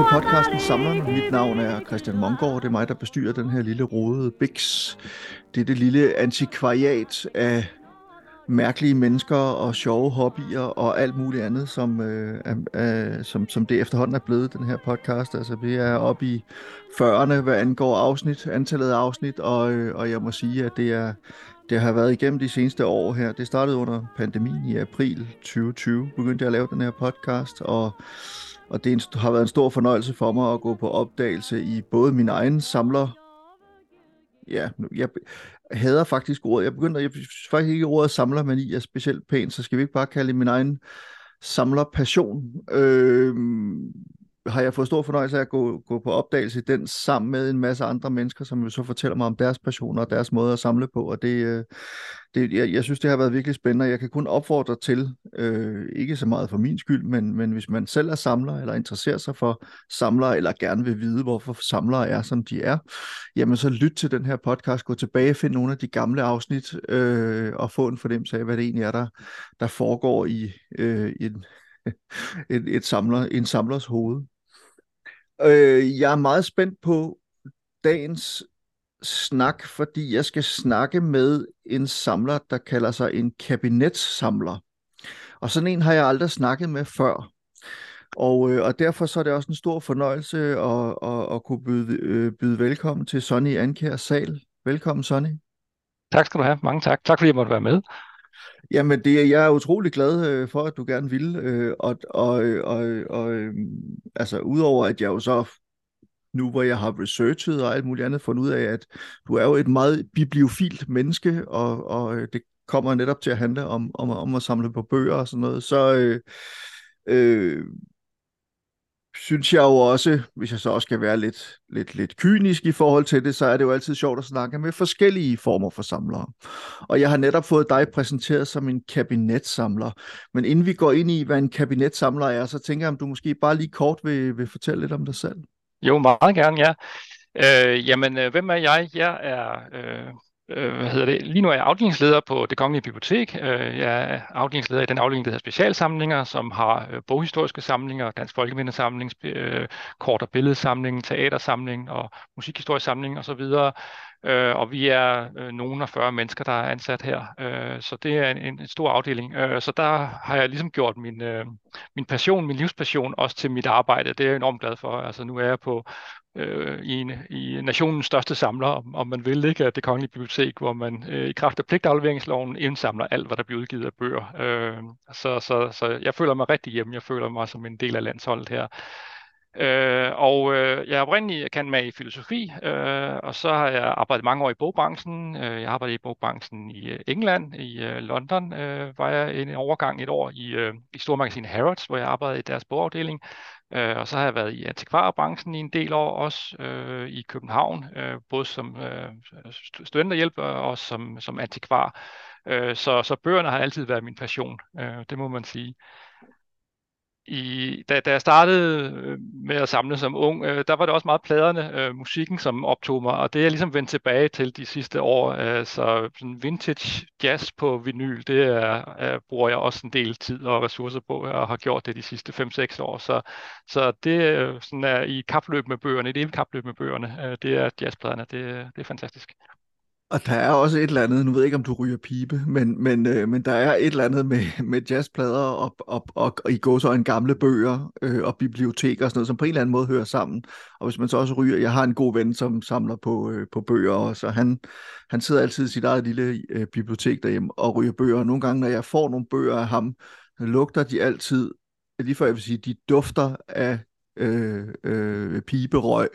til podcasten Samleren. Mit navn er Christian Mongård. Det er mig, der bestyrer den her lille rodede Bix. Det er det lille antikvariat af mærkelige mennesker og sjove hobbyer og alt muligt andet, som, øh, øh, som, som det efterhånden er blevet, den her podcast. Altså, vi er oppe i 40'erne, hvad angår afsnit, antallet af afsnit, og, øh, og jeg må sige, at det er det har været igennem de seneste år her. Det startede under pandemien i april 2020, begyndte jeg at lave den her podcast, og, og det har været en stor fornøjelse for mig at gå på opdagelse i både min egen samler ja, jeg hader faktisk ordet. Jeg begynder, jeg faktisk ikke ordet samlermani er specielt pænt, så skal vi ikke bare kalde det min egen samler passion. Øh, har jeg fået stor fornøjelse af at gå, gå på opdagelse i den sammen med en masse andre mennesker, som jo så fortæller mig om deres passioner og deres måde at samle på, og det, øh, det jeg, jeg synes, det har været virkelig spændende, jeg kan kun opfordre til, øh, ikke så meget for min skyld, men, men hvis man selv er samler, eller interesserer sig for samlere, eller gerne vil vide, hvorfor samlere er, som de er, jamen så lyt til den her podcast, gå tilbage, find nogle af de gamle afsnit, øh, og få en fornemmelse af, hvad det egentlig er, der, der foregår i øh, en, et, et samler, en samlers hoved. Øh, jeg er meget spændt på dagens snak, fordi jeg skal snakke med en samler, der kalder sig en kabinetssamler. Og sådan en har jeg aldrig snakket med før. Og, øh, og derfor så er det også en stor fornøjelse at, at, at kunne byde, øh, byde velkommen til Sonny Ankær Sal. Velkommen, Sonny. Tak skal du have. Mange tak. Tak fordi jeg måtte være med. Jamen, det, jeg er utrolig glad øh, for, at du gerne vil. Øh, og, og, og, og øh, altså, udover at jeg jo så nu hvor jeg har researchet og alt muligt andet, fundet ud af, at du er jo et meget bibliofilt menneske, og, og øh, det kommer netop til at handle om, om, om at samle på bøger og sådan noget, så øh, øh, synes jeg jo også, hvis jeg så også skal være lidt, lidt, lidt kynisk i forhold til det, så er det jo altid sjovt at snakke med forskellige former for samlere. Og jeg har netop fået dig præsenteret som en kabinetsamler. Men inden vi går ind i, hvad en kabinetsamler er, så tænker jeg, om du måske bare lige kort vil, vil fortælle lidt om dig selv. Jo, meget gerne, ja. Øh, jamen, øh, hvem er jeg? Jeg er øh, øh, hvad hedder det? Lige nu er jeg afdelingsleder på det Kongelige Bibliotek. Øh, jeg er afdelingsleder i den afdeling, der hedder Specialsamlinger, som har øh, boghistoriske samlinger, Dansk Folkemindesamling, øh, kort- og billedsamling, teatersamling og musikhistorisk samling osv. Øh, og vi er øh, nogen af 40 mennesker, der er ansat her. Øh, så det er en, en stor afdeling. Øh, så der har jeg ligesom gjort min, øh, min passion, min livspassion, også til mit arbejde. Det er jeg enormt glad for. Altså nu er jeg på øh, i, en, i nationens største samler, om, om man vil, ikke? Det kongelige bibliotek, hvor man øh, i kraft af pligtafleveringsloven indsamler alt, hvad der bliver udgivet af bøger. Øh, så, så, så jeg føler mig rigtig hjemme. Jeg føler mig som en del af landsholdet her. Øh, og øh, jeg er oprindeligt kan med i filosofi, øh, og så har jeg arbejdet mange år i bogbranchen. Øh, jeg arbejdede i bogbranchen i øh, England, i øh, London øh, var jeg en overgang et år i, øh, i stormagasinet Harrods, hvor jeg arbejdede i deres bogafdeling. Øh, og så har jeg været i antikvarbranchen i en del år også øh, i København, øh, både som øh, studenterhjælper og som, som antikvar. Øh, så, så bøgerne har altid været min passion, øh, det må man sige i, da, da jeg startede øh, med at samle som ung, øh, der var det også meget pladerne, øh, musikken, som optog mig, og det er jeg ligesom vendt tilbage til de sidste år. Øh, så sådan vintage jazz på vinyl, det er, er, bruger jeg også en del tid og ressourcer på, og har gjort det de sidste 5-6 år. Så, så det øh, sådan er i kapløb med bøgerne, det evigt kapløb med bøgerne, øh, det er jazzpladerne, det, det er fantastisk. Og der er også et eller andet, nu ved jeg ikke, om du ryger pibe, men, men, øh, men der er et eller andet med, med jazzplader og, og, og, og i går så en gamle bøger øh, og biblioteker og sådan noget, som på en eller anden måde hører sammen. Og hvis man så også ryger, jeg har en god ven, som samler på, øh, på bøger, og så han, han sidder altid i sit eget lille øh, bibliotek derhjemme og ryger bøger. Og nogle gange, når jeg får nogle bøger af ham, lugter de altid, lige før jeg vil sige, de dufter af øh, øh, piberøg.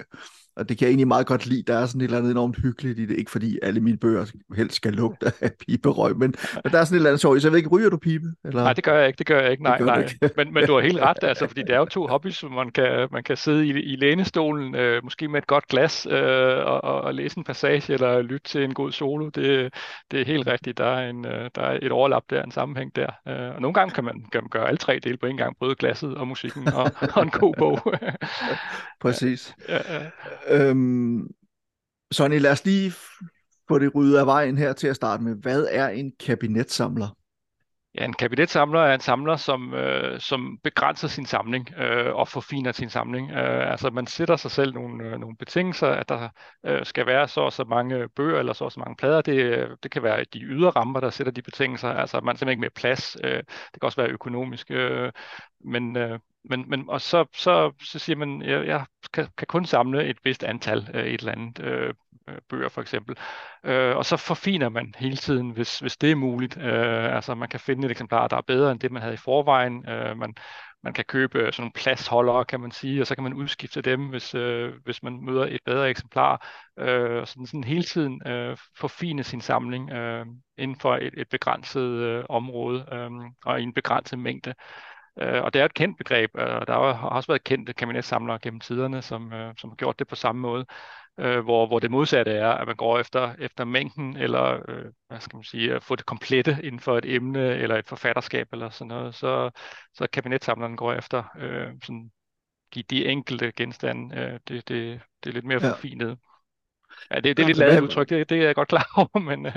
Og det kan jeg egentlig meget godt lide. Der er sådan et eller andet enormt hyggeligt i det. Ikke fordi alle mine bøger helst skal lugte af piberøg, men, men der er sådan et eller andet sjovt. Så jeg ved ikke, ryger du pibe? Eller? Nej, det gør jeg ikke. Det gør jeg ikke. Nej, nej. Ikke. men, men du har helt ret, altså, fordi det er jo to hobbies, hvor man kan, man kan sidde i, i lænestolen, øh, måske med et godt glas, øh, og, og, og læse en passage, eller lytte til en god solo. Det, det er helt rigtigt. Der er, en, øh, der er et overlap der, en sammenhæng der. Øh, og nogle gange kan man, kan man gøre alle tre dele på en gang, både glasset og musikken og, og en god bog. Præcis. Ja, ja. Øhm, Sonny, lad os lige få det ryddet af vejen her til at starte med. Hvad er en kabinetsamler? Ja, en kabinetsamler er en samler, som, øh, som begrænser sin samling øh, og forfiner sin samling. Øh, altså man sætter sig selv nogle, øh, nogle betingelser, at der øh, skal være så og så mange bøger eller så og så mange plader. Det, øh, det kan være de ydre rammer, der sætter de betingelser. Altså man simpelthen ikke mere plads. Øh, det kan også være økonomisk. Øh, men, øh, men, men og så, så, så siger man, jeg, jeg kan, kan kun samle et vist antal øh, et eller andet øh, øh, bøger for eksempel. Øh, og så forfiner man hele tiden, hvis, hvis det er muligt. Øh, altså man kan finde et eksemplar, der er bedre end det, man havde i forvejen. Øh, man, man kan købe sådan nogle pladsholdere, kan man sige, og så kan man udskifte dem, hvis, øh, hvis man møder et bedre eksemplar. Øh, sådan, sådan hele tiden øh, forfine sin samling øh, inden for et, et begrænset øh, område øh, og i en begrænset mængde. Øh, og det er et kendt begreb, og der har også været kendte kabinetsamlere gennem tiderne, som, øh, som har gjort det på samme måde, øh, hvor, hvor det modsatte er, at man går efter, efter mængden, eller øh, hvad skal man sige, at få det komplette inden for et emne, eller et forfatterskab, eller sådan noget, så, så kabinetsamleren går efter øh, sådan de, de enkelte genstande. Øh, det, det, det er lidt mere ja. forfinet. Ja, det, det er lidt lavet udtryk, det, det er jeg godt klar over, men... Øh.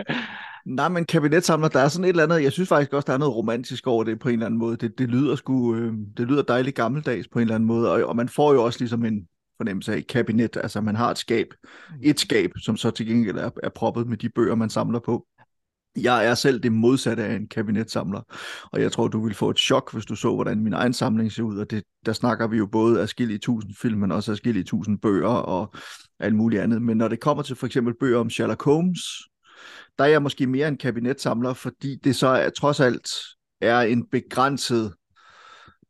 Nej, men kabinetsamler, der er sådan et eller andet, jeg synes faktisk også, der er noget romantisk over det på en eller anden måde. Det, det lyder sgu, øh, det lyder dejligt gammeldags på en eller anden måde, og, og man får jo også ligesom en fornemmelse af kabinet, altså man har et skab, mm. et skab, som så til gengæld er, er proppet med de bøger, man samler på. Jeg er selv det modsatte af en kabinetsamler, og jeg tror, du vil få et chok, hvis du så, hvordan min egen samling ser ud, og det, der snakker vi jo både afskillige tusind film, men også afskillige tusind bøger og alt muligt andet. Men når det kommer til for eksempel bøger om Sherlock Holmes, der er jeg måske mere en kabinetsamler, fordi det så er, trods alt er en begrænset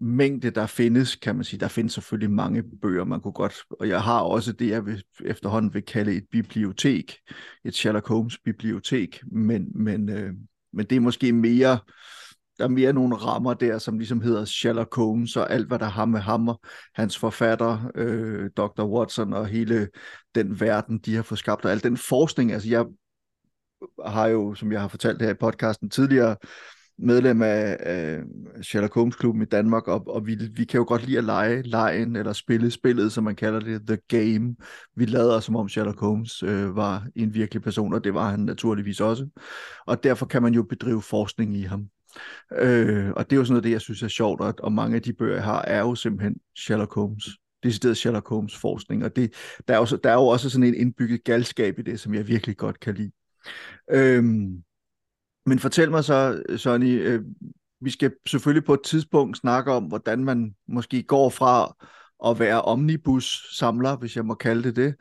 mængde, der findes, kan man sige. Der findes selvfølgelig mange bøger, man kunne godt, og jeg har også det, jeg vil, efterhånden vil kalde et bibliotek, et Sherlock Holmes bibliotek, men, men, øh, men det er måske mere, der er mere nogle rammer der, som ligesom hedder Sherlock Holmes og alt, hvad der har med ham og hans forfatter, øh, Dr. Watson og hele den verden, de har fået skabt, og al den forskning. Altså jeg har jo, som jeg har fortalt her i podcasten tidligere, medlem af, øh, Sherlock Holmes klubben i Danmark, og, og vi, vi kan jo godt lide at lege lejen, eller spille spillet, som man kalder det, The Game. Vi lader som om Sherlock Holmes øh, var en virkelig person, og det var han naturligvis også. Og derfor kan man jo bedrive forskning i ham. Øh, og det er jo sådan noget, det jeg synes er sjovt, og, og mange af de bøger, jeg har, er jo simpelthen Sherlock Holmes decideret Sherlock Holmes forskning, og det, der, er jo, der er jo også sådan en indbygget galskab i det, som jeg virkelig godt kan lide. Øhm, men fortæl mig så, Sonny, øh, vi skal selvfølgelig på et tidspunkt snakke om, hvordan man måske går fra at være omnibus-samler, hvis jeg må kalde det det,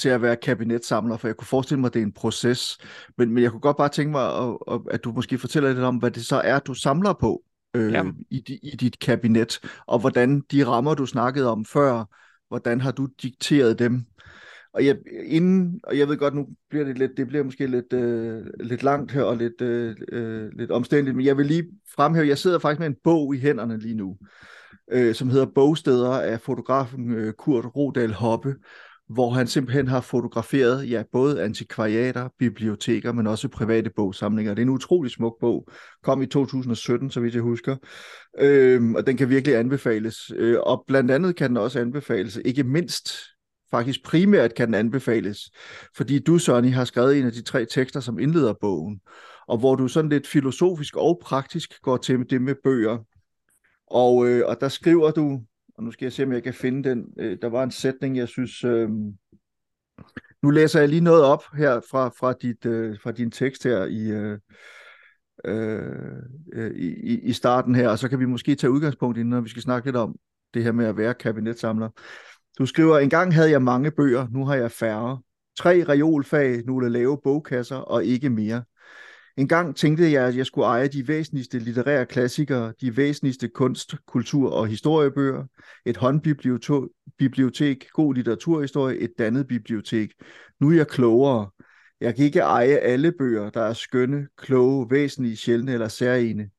til at være kabinetsamler, for jeg kunne forestille mig, at det er en proces. Men, men jeg kunne godt bare tænke mig, at, at du måske fortæller lidt om, hvad det så er, du samler på øh, ja. i, i dit kabinet, og hvordan de rammer, du snakkede om før, hvordan har du dikteret dem og jeg, inden, og jeg ved godt, nu bliver det lidt, det bliver måske lidt, øh, lidt langt her og lidt, øh, øh, lidt omstændigt, men jeg vil lige fremhæve, jeg sidder faktisk med en bog i hænderne lige nu, øh, som hedder Bogsteder af fotografen øh, Kurt Rodal Hoppe, hvor han simpelthen har fotograferet ja, både antikvariater, biblioteker, men også private bogsamlinger. Det er en utrolig smuk bog. Kom i 2017, så vidt jeg husker. øhm, og den kan virkelig anbefales. Øh, og blandt andet kan den også anbefales, ikke mindst faktisk primært kan den anbefales, fordi du, Sonny, har skrevet en af de tre tekster, som indleder bogen, og hvor du sådan lidt filosofisk og praktisk går til det med bøger. Og, øh, og der skriver du, og nu skal jeg se, om jeg kan finde den, øh, der var en sætning, jeg synes... Øh, nu læser jeg lige noget op her fra, fra, dit, øh, fra din tekst her i, øh, øh, øh i, i starten her, og så kan vi måske tage udgangspunkt i, når vi skal snakke lidt om det her med at være kabinetsamler. Du skriver, en gang havde jeg mange bøger, nu har jeg færre. Tre reolfag, nogle lave bogkasser og ikke mere. En gang tænkte jeg, at jeg skulle eje de væsentligste litterære klassikere, de væsentligste kunst, kultur og historiebøger, et håndbibliotek, god litteraturhistorie, et dannet bibliotek. Nu er jeg klogere. Jeg kan ikke eje alle bøger, der er skønne, kloge, væsentlige, sjældne eller særlige.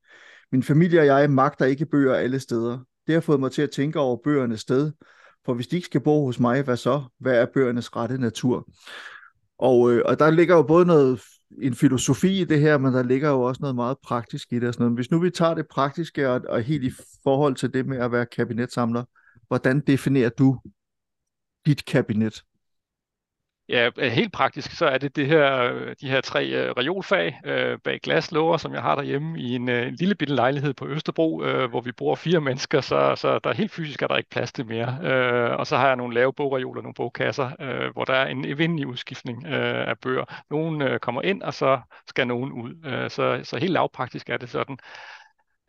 Min familie og jeg magter ikke bøger alle steder. Det har fået mig til at tænke over bøgernes sted, for hvis de ikke skal bo hos mig, hvad så? Hvad er bøgernes rette natur? Og, øh, og der ligger jo både noget en filosofi i det her, men der ligger jo også noget meget praktisk i det. Og sådan noget. Hvis nu vi tager det praktiske og, og helt i forhold til det med at være kabinetsamler, hvordan definerer du dit kabinet? Ja, øh, helt praktisk, så er det, det her, øh, de her tre øh, reolfag øh, bag glaslåger, som jeg har derhjemme i en, en lille bitte lejlighed på Østerbro, øh, hvor vi bor fire mennesker, så, så der er helt fysisk er der ikke plads til mere. Øh, og så har jeg nogle lave bogreoler, nogle bogkasser, øh, hvor der er en evindelig udskiftning øh, af bøger. Nogle øh, kommer ind, og så skal nogen ud. Øh, så, så helt lavpraktisk er det sådan.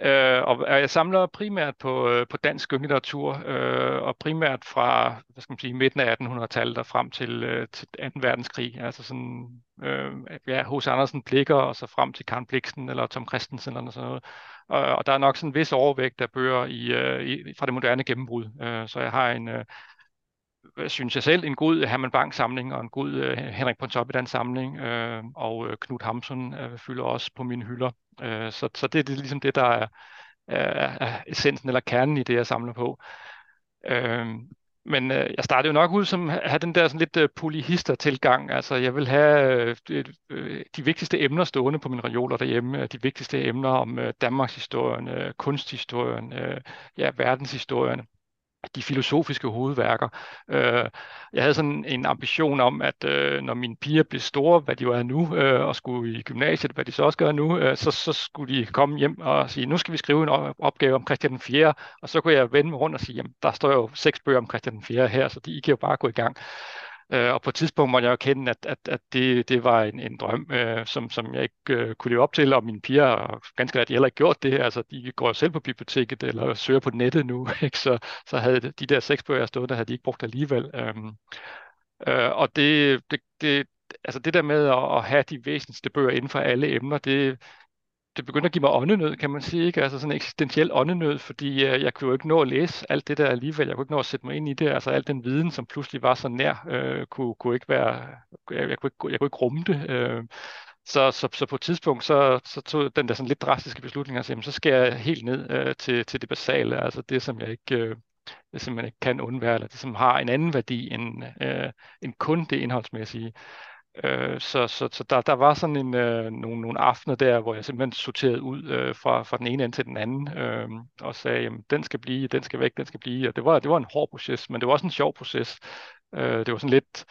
Øh, og jeg samler primært på, øh, på dansk skønlitteratur, øh, og primært fra hvad skal man sige, midten af 1800-tallet og frem til, øh, til 2. verdenskrig. Altså sådan, øh, ja, hos Andersen Blikker, og så frem til Karen Bliksen eller Tom Christensen eller sådan noget. Og, og der er nok sådan en vis overvægt af bøger i, øh, i, fra det moderne gennembrud. Øh, så jeg har en, øh, synes jeg selv, en god øh, Herman Bang samling og en god øh, Henrik Pontoppidan samling, øh, og øh, Knud Hamsun øh, fylder også på mine hylder. Øh, så, så det er det, ligesom det, der er, er, er essensen eller kernen i det, jeg samler på. Øh, men øh, jeg startede jo nok ud som at have den der sådan lidt øh, polyhister-tilgang. Altså, jeg vil have øh, de, øh, de vigtigste emner stående på mine reoler derhjemme. Øh, de vigtigste emner om øh, Danmarks historien, øh, kunsthistorien, øh, ja, verdenshistorien de filosofiske hovedværker. Øh, jeg havde sådan en ambition om, at øh, når mine piger blev store, hvad de jo er nu, øh, og skulle i gymnasiet, hvad de så også gør nu, øh, så, så skulle de komme hjem og sige, nu skal vi skrive en opgave om Christian den 4., og så kunne jeg vende mig rundt og sige, jamen, der står jo seks bøger om Christian den 4. her, så de I kan jo bare gå i gang. Øh, og på et tidspunkt måtte jeg jo kende, at, at, at det, det var en, en drøm, øh, som, som jeg ikke øh, kunne leve op til, og mine piger har ganske ret heller ikke gjort det. Altså, de går jo selv på biblioteket eller søger på nettet nu, ikke? Så, så havde de der seks bøger, stået, der, havde de ikke brugt alligevel. Øh, øh, og det, det, det, altså det der med at, at have de væsentligste bøger inden for alle emner, det, det begyndte at give mig åndenød, kan man sige, ikke? Altså sådan en eksistentiel åndenød, fordi øh, jeg kunne jo ikke nå at læse alt det der alligevel. Jeg kunne ikke nå at sætte mig ind i det. Altså al den viden, som pludselig var så nær, øh, kunne, kunne ikke være, jeg, jeg, kunne ikke, jeg kunne ikke rumme det. Øh, så, så, så på et tidspunkt, så, så tog den der sådan lidt drastiske beslutning, altså, at så skal jeg helt ned øh, til, til det basale, altså det, som jeg ikke, øh, det, som man ikke kan undvære, eller det, som har en anden værdi end, øh, end kun det indholdsmæssige. Øh, så så, så der, der var sådan en, øh, nogle, nogle aftener der, hvor jeg simpelthen sorterede ud øh, fra, fra den ene ende til den anden, øh, og sagde, jamen, den skal blive, den skal væk, den skal blive. Og det var, det var en hård proces, men det var også en sjov proces. Øh, det var sådan lidt,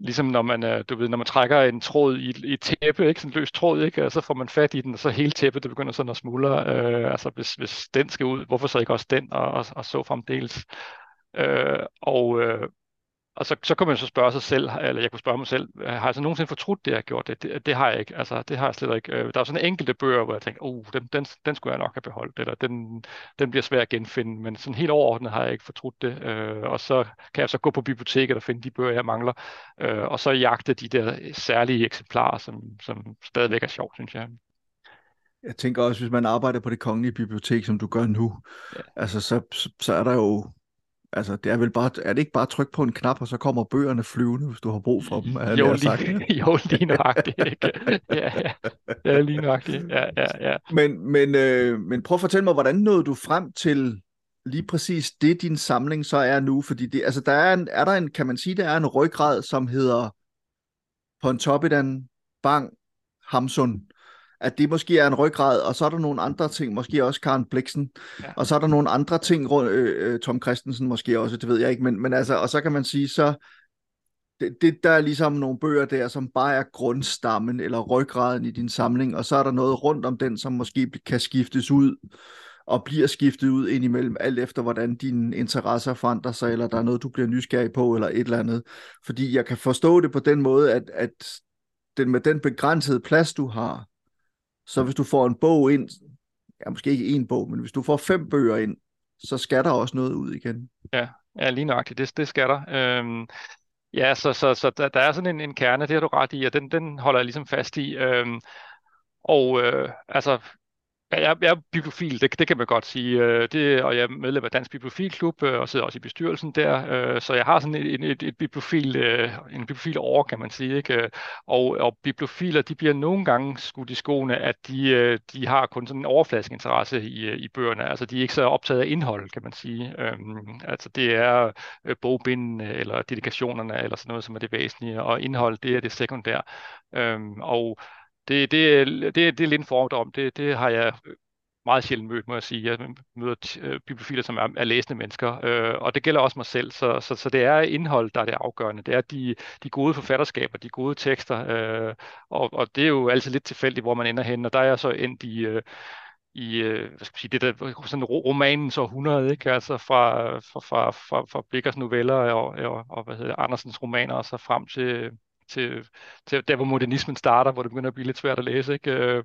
ligesom når man, øh, du ved, når man trækker en tråd i, i et tæppe, ikke? sådan en løs tråd, ikke? Og så får man fat i den, og så hele tæppet, det begynder sådan at smuldre. Øh, altså hvis, hvis den skal ud, hvorfor så ikke også den, og, og, og så fremdeles. Øh, og, øh, og så, så kan man så spørge sig selv, eller jeg kunne spørge mig selv, har jeg så nogensinde fortrudt det, jeg har gjort? Det, det, det har jeg ikke. Altså, det har jeg slet ikke. Øh, der er sådan enkelte bøger, hvor jeg tænker, oh, den, den, den skulle jeg nok have beholdt, eller den, den bliver svær at genfinde, men sådan helt overordnet har jeg ikke fortrudt det. Øh, og så kan jeg så gå på biblioteket og finde de bøger, jeg mangler, øh, og så jagte de der særlige eksemplarer, som, som stadigvæk er sjovt, synes jeg. Jeg tænker også, hvis man arbejder på det kongelige bibliotek, som du gør nu, ja. altså så, så er der jo Altså, det er vel bare, er det ikke bare trykke på en knap, og så kommer bøgerne flyvende, hvis du har brug for dem? Jo, lige, sagt. jo, lige nøjagtigt. Ikke? Ja, ja. ja, lige nøjagtigt. Ja, ja, ja. Men, men, øh, men prøv at fortælle mig, hvordan nåede du frem til lige præcis det, din samling så er nu? Fordi det, altså, der er, en, er der en, kan man sige, der er en ryggrad, som hedder Pontoppidan, Bang, Hamsun at det måske er en ryggrad, og så er der nogle andre ting, måske også Karen Bliksen, ja. og så er der nogle andre ting, øh, øh, Tom Christensen måske også, det ved jeg ikke, men, men altså, og så kan man sige, så det, det, der er ligesom nogle bøger der, som bare er grundstammen eller ryggraden i din samling, og så er der noget rundt om den, som måske kan skiftes ud, og bliver skiftet ud indimellem, alt efter hvordan dine interesser forandrer sig, eller der er noget, du bliver nysgerrig på, eller et eller andet. Fordi jeg kan forstå det på den måde, at, at den, med den begrænsede plads, du har, så hvis du får en bog ind, ja, måske ikke en bog, men hvis du får fem bøger ind, så skal der også noget ud igen. Ja, ja lige nøjagtigt. Det, det skal der. Øhm, ja, så, så, så der, der er sådan en, en kerne, det har du ret i, og den, den holder jeg ligesom fast i. Øhm, og øh, altså, Ja, jeg, jeg er bibliofil, det, det kan man godt sige. Øh, det, og jeg er medlem af Dansk Bibliofilklub øh, og sidder også i bestyrelsen der. Øh, så jeg har sådan en, et, et bibliofil, en bibliofil år, kan man sige. Ikke? Og, og bibliofiler, de bliver nogle gange skudt i skoene, at de, de har kun sådan en overfladisk interesse i, i bøgerne. Altså de er ikke så optaget af indhold, kan man sige. Øhm, altså det er bogbindene eller dedikationerne eller sådan noget, som er det væsentlige. Og indhold, det er det sekundære. Øhm, og det, det, det, det er lidt en fordom. Det, det har jeg øh, meget sjældent mødt, må jeg sige. Jeg møder t- øh, bibliofiler, som er, er læsende mennesker, øh, og det gælder også mig selv. Så, så, så det er indhold, der er det afgørende. Det er de, de gode forfatterskaber, de gode tekster, øh, og, og det er jo altid lidt tilfældigt, hvor man ender hen, og der er jeg så endt i... Øh, i øh, hvad skal man sige, det der sådan romanens århundrede, ikke? Altså fra, fra, fra, fra, fra Blikkers noveller og, og, og hvad hedder Andersens romaner og så frem til, til, til der, hvor modernismen starter, hvor det begynder at blive lidt svært at læse, ikke? Øh,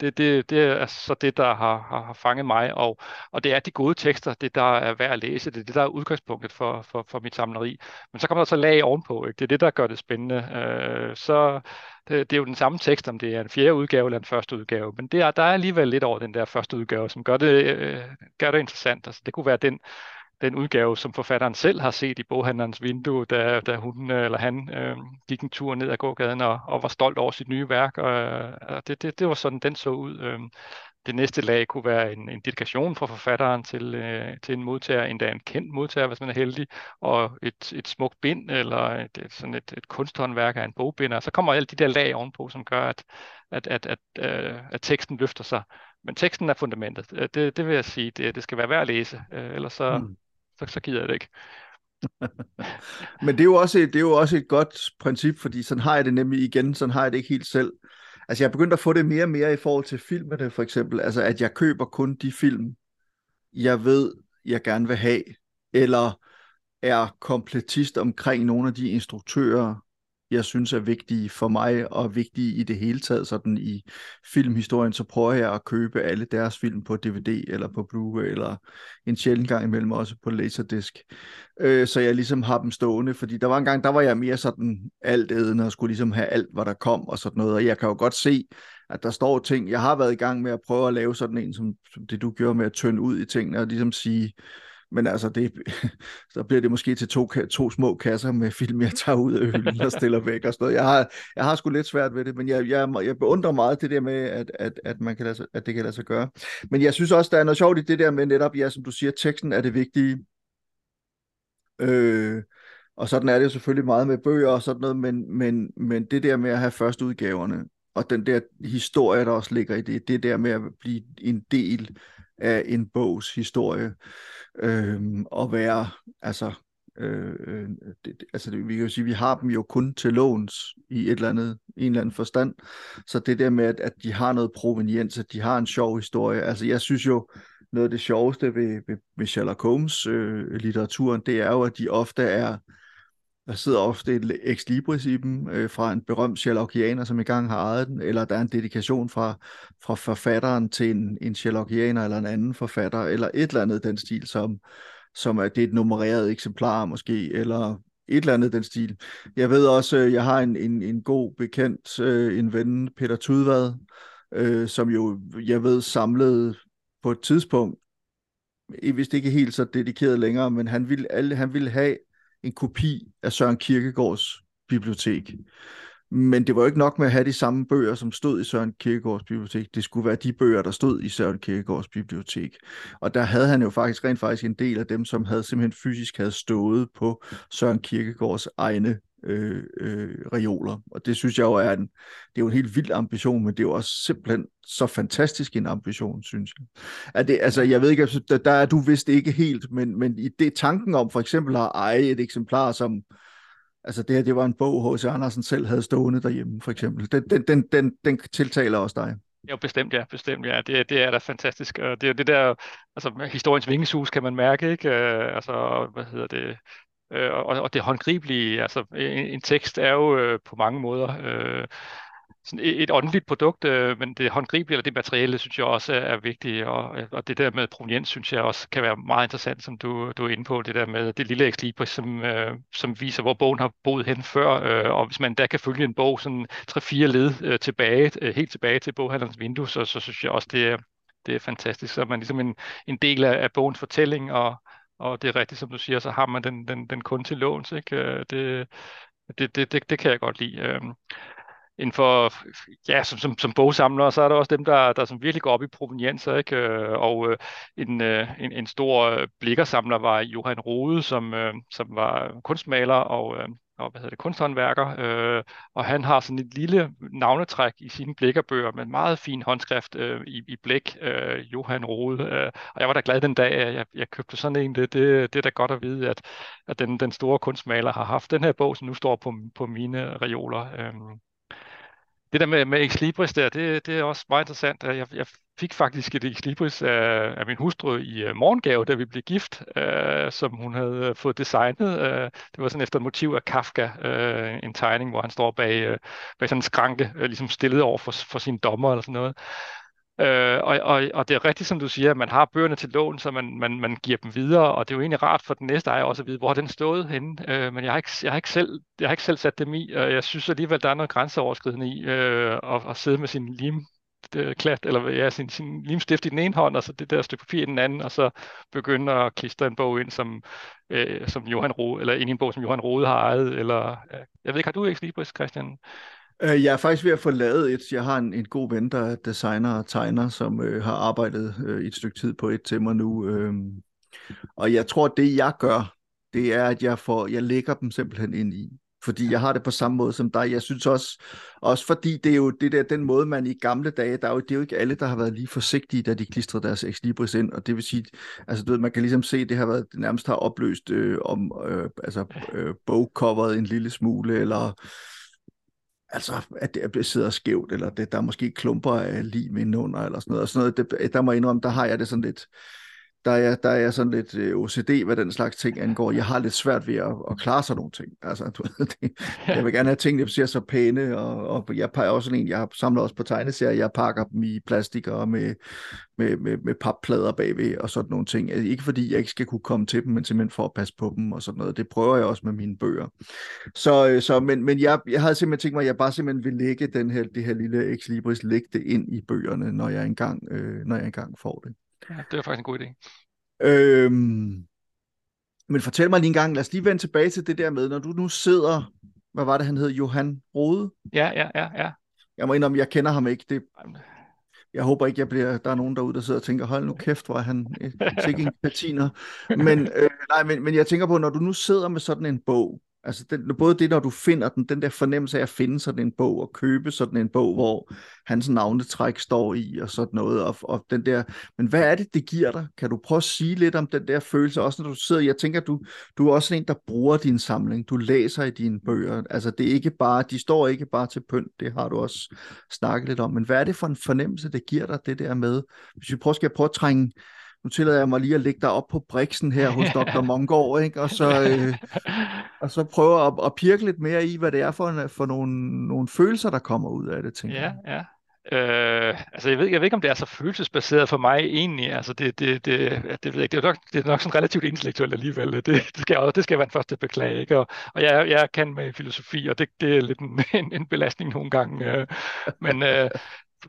det, det, det er så det, der har, har, har fanget mig, og, og det er de gode tekster, det der er værd at læse, det er det, der er udgangspunktet for, for, for mit samleri. Men så kommer der så lag ovenpå, ikke? det er det, der gør det spændende. Øh, så det, det er jo den samme tekst, om det er en fjerde udgave eller en første udgave, men det er, der er alligevel lidt over den der første udgave, som gør det, øh, gør det interessant. Altså, det kunne være den den udgave, som forfatteren selv har set i boghandlerens vindue, da, da hun øh, eller han øh, gik en tur ned ad gågaden og, og var stolt over sit nye værk. Og, og det, det, det var sådan, den så ud. Øh, det næste lag kunne være en, en dedikation fra forfatteren til, øh, til en modtager, endda en kendt modtager, hvis man er heldig, og et, et smukt bind, eller et, et, sådan et, et kunsthåndværk af en bogbinder. Så kommer alle de der lag ovenpå, som gør, at, at, at, at, øh, at teksten løfter sig. Men teksten er fundamentet. Øh, det, det vil jeg sige, det, det skal være værd at læse, øh, ellers så, mm så, så gider jeg det ikke. Men det er, jo også, det er jo også et godt princip, fordi sådan har jeg det nemlig igen, sådan har jeg det ikke helt selv. Altså jeg er begyndt at få det mere og mere i forhold til filmene for eksempel, altså at jeg køber kun de film, jeg ved, jeg gerne vil have, eller er kompletist omkring nogle af de instruktører, jeg synes er vigtige for mig, og vigtige i det hele taget, sådan i filmhistorien, så prøver jeg at købe alle deres film på DVD, eller på Blu-ray, eller en sjældent gang imellem også på Laserdisc, øh, så jeg ligesom har dem stående, fordi der var en gang, der var jeg mere sådan alt ædende, og skulle ligesom have alt, hvad der kom, og sådan noget, og jeg kan jo godt se, at der står ting, jeg har været i gang med at prøve at lave sådan en, som, som det du gjorde med at tynde ud i tingene, og ligesom sige, men altså, det, så bliver det måske til to, to små kasser med film, jeg tager ud af hylden og stiller væk og sådan noget. Jeg har, jeg har sgu lidt svært ved det, men jeg, jeg, jeg beundrer meget det der med, at, at, at, man kan lade sig, at det kan lade sig gøre. Men jeg synes også, der er noget sjovt i det der med netop, ja, som du siger, teksten er det vigtige. Øh, og sådan er det jo selvfølgelig meget med bøger og sådan noget, men, men, men det der med at have første udgaverne, og den der historie, der også ligger i det, det der med at blive en del af en bogs historie, øh, og være, altså, øh, det, altså det, vi kan jo sige, vi har dem jo kun til låns i et eller andet, en eller anden forstand, så det der med, at, at de har noget proveniens, at de har en sjov historie, altså jeg synes jo, noget af det sjoveste ved, ved, ved Sherlock Holmes øh, litteraturen, det er jo, at de ofte er der sidder ofte et ex libris i dem øh, fra en berømt Sherlockianer, som i gang har ejet den, eller der er en dedikation fra, fra forfatteren til en, en Sherlockianer eller en anden forfatter, eller et eller andet den stil, som, som er, det er et nummereret eksemplar måske, eller et eller andet den stil. Jeg ved også, øh, jeg har en, en, en god bekendt, øh, en ven, Peter Tudvad, øh, som jo, jeg ved, samlede på et tidspunkt, hvis det ikke helt så dedikeret længere, men han ville, alle, han ville have en kopi af Søren Kierkegaards bibliotek. Men det var jo ikke nok med at have de samme bøger, som stod i Søren Kierkegaards bibliotek. Det skulle være de bøger, der stod i Søren Kierkegaards bibliotek. Og der havde han jo faktisk rent faktisk en del af dem, som havde simpelthen fysisk havde stået på Søren Kierkegaards egne øh, øh, reoler. Og det synes jeg jo er en, det er jo en helt vild ambition, men det er jo også simpelthen så fantastisk en ambition, synes jeg. Er det, altså, jeg ved ikke, altså, der, der er du vist ikke helt, men, men i det tanken om for eksempel at eje et eksemplar, som altså det her, det var en bog, H.C. Andersen selv havde stående derhjemme, for eksempel. Den, den, den, den, den tiltaler også dig. Jo, bestemt ja, bestemt ja. Det, det er da fantastisk. Og Det er det der, altså historiens vingesus kan man mærke, ikke? Øh, altså, hvad hedder det? Øh, og, og det håndgribelige, altså en, en tekst er jo øh, på mange måder øh, sådan et, et åndeligt produkt, øh, men det håndgribelige eller det materielle, synes jeg også er, er vigtigt, og, og det der med proveniens, synes jeg også kan være meget interessant, som du, du er inde på, det der med det lille ex som, øh, som viser, hvor bogen har boet hen før, øh, og hvis man da kan følge en bog sådan tre-fire led øh, tilbage, øh, helt tilbage til boghandlerens vindue, så, så synes jeg også, det er, det er fantastisk, så er man ligesom en, en del af, af bogens fortælling, og, og det er rigtigt, som du siger, så har man den, den, den kun til låns. Ikke? Det, det, det, det, det kan jeg godt lide. Øhm, inden for, ja, som, som, som bogsamler, så er der også dem, der, der som virkelig går op i provenienser, ikke? Og øh, en, en, en stor blikkersamler var Johan Rode, som, som var kunstmaler og og hvad hedder det, kunsthåndværker, øh, og han har sådan et lille navnetræk i sine blikkerbøger med meget fin håndskrift øh, i, i blæk, øh, Johan Rode, øh, og jeg var da glad den dag, at jeg, jeg købte sådan en, det, det, det er da godt at vide, at, at den, den store kunstmaler har haft den her bog, som nu står på, på mine reoler. Øh, det der med, med Ex Libris der, det, det er også meget interessant. Jeg, jeg fik faktisk et Ex Libris af, af min hustru i uh, morgengave, da vi blev gift, uh, som hun havde øh, fået designet. Uh, det var sådan efter et motiv af Kafka, uh, en tegning, hvor han står bag, uh, bag sådan en skranke, uh, ligesom stillet over for, for sin dommer eller sådan noget. Øh, og, og, og det er rigtigt, som du siger, at man har bøgerne til lån, så man, man, man giver dem videre, og det er jo egentlig rart for den næste ejer også at vide, hvor den stået henne. Øh, men jeg har, ikke, jeg, har ikke selv, jeg har ikke selv sat dem i, og jeg synes alligevel, der er noget grænseoverskridende i øh, at, at sidde med sin lim øh, klat, eller ja, sin, sin limstift i den ene hånd, og så det der stykke papir i den anden, og så begynde at klistre en bog ind, som, øh, som Johan Rode, eller ind i en bog, som Johan Rode har ejet, eller, øh, jeg ved ikke, har du ikke lige på Christian? Øh, jeg er faktisk ved at få lavet et. Jeg har en, en god ven, der er designer og tegner, som øh, har arbejdet øh, et stykke tid på et til mig nu. Øh, og jeg tror, det jeg gør, det er, at jeg, får, jeg lægger dem simpelthen ind i. Fordi jeg har det på samme måde som dig. Jeg synes også, også fordi det er jo det der, den måde, man i gamle dage, der er jo, det er jo ikke alle, der har været lige forsigtige, da de klistrede deres ex libris ind. Og det vil sige, altså du ved, man kan ligesom se, det har været det nærmest har opløst øh, om øh, altså, øh, bogcoveret en lille smule, eller altså, at det sidder skævt, eller det, der er måske klumper af lim indenunder, eller sådan noget. Og sådan noget det, der må jeg indrømme, der har jeg det sådan lidt, der er, der er sådan lidt øh, OCD, hvad den slags ting angår. Jeg har lidt svært ved at, at klare sådan nogle ting. Altså, du ved, det, jeg vil gerne have tingene, der ser så pæne, og, og jeg peger også en, jeg samler også på tegneserier, jeg pakker dem i plastik og med, med, med, med papplader bagved og sådan nogle ting. Altså, ikke fordi jeg ikke skal kunne komme til dem, men simpelthen for at passe på dem og sådan noget. Det prøver jeg også med mine bøger. Så, øh, så men, men jeg, jeg havde simpelthen tænkt mig, at jeg bare simpelthen vil lægge den her, det her lille Ex Libris, lægge det ind i bøgerne, når jeg engang, øh, når jeg engang får det. Ja, det er faktisk en god idé. Øhm, men fortæl mig lige en gang, lad os lige vende tilbage til det der med, når du nu sidder, hvad var det, han hed, Johan Rode? Ja, ja, ja, ja. Jeg må indrømme, jeg kender ham ikke. Det, jeg håber ikke, jeg bliver, der er nogen derude, der sidder og tænker, hold nu kæft, hvor er han sikke en patiner. Men, øh, nej, men, men jeg tænker på, når du nu sidder med sådan en bog, Altså den, både det, når du finder den, den der fornemmelse af at finde sådan en bog og købe sådan en bog, hvor hans navnetræk står i og sådan noget, og, og den der, men hvad er det, det giver dig? Kan du prøve at sige lidt om den der følelse, også når du sidder, jeg tænker, du, du er også en, der bruger din samling, du læser i dine bøger, altså det er ikke bare, de står ikke bare til pynt, det har du også snakket lidt om, men hvad er det for en fornemmelse, det giver dig, det der med, hvis vi prøver, skal prøve at trænge nu tillader jeg mig lige at lægge dig op på briksen her hos Dr. Mongård, ikke? Og, så, øh, og så prøve at, at pirke lidt mere i, hvad det er for, en, for nogle, nogle følelser, der kommer ud af det, tænker ja, jeg. Ja, Øh, altså jeg ved, jeg ved ikke, om det er så følelsesbaseret for mig egentlig. Altså det, det, det, det, ved jeg, det, er nok, det er nok sådan relativt intellektuelt alligevel. Det, det, skal, jeg, det skal jeg være den første at beklage. Ikke? Og, og jeg, jeg kan med filosofi, og det, det er lidt en, en, en belastning nogle gange. Øh, men, øh,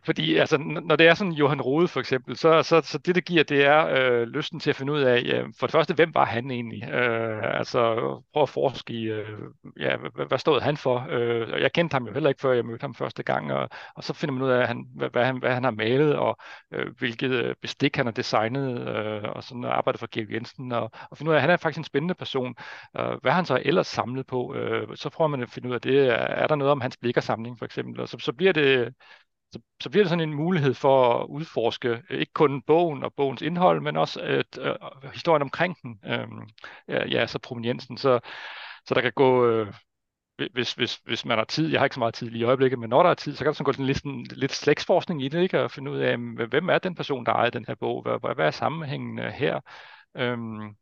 fordi altså, når det er sådan Johan Rode for eksempel, så, så, så det, det giver, det er øh, lysten til at finde ud af, ja, for det første, hvem var han egentlig? Øh, altså, prøv at forske i, øh, ja, hvad, hvad stod han for? Øh, jeg kendte ham jo heller ikke, før jeg mødte ham første gang, og, og så finder man ud af, han, hvad, hvad, han, hvad han har malet, og øh, hvilket øh, bestik han har designet, øh, og sådan arbejdet for Georg Jensen, og, og finde ud af, at han er faktisk en spændende person. Øh, hvad har han så ellers samlet på? Øh, så prøver man at finde ud af det. Er der noget om hans blikkersamling, for eksempel? Og så, så bliver det så, så bliver det sådan en mulighed for at udforske øh, ikke kun bogen og bogens indhold, men også øh, et, øh, historien omkring den, øh, ja, så altså prominensen. Så, så der kan gå, øh, hvis, hvis, hvis man har tid, jeg har ikke så meget tid lige i øjeblikket, men når der er tid, så kan der sådan gå sådan lidt, sådan, lidt slægtsforskning i det, ikke? og finde ud af, hvem er den person, der ejer den her bog, hvad, hvad er sammenhængen her? Øhm,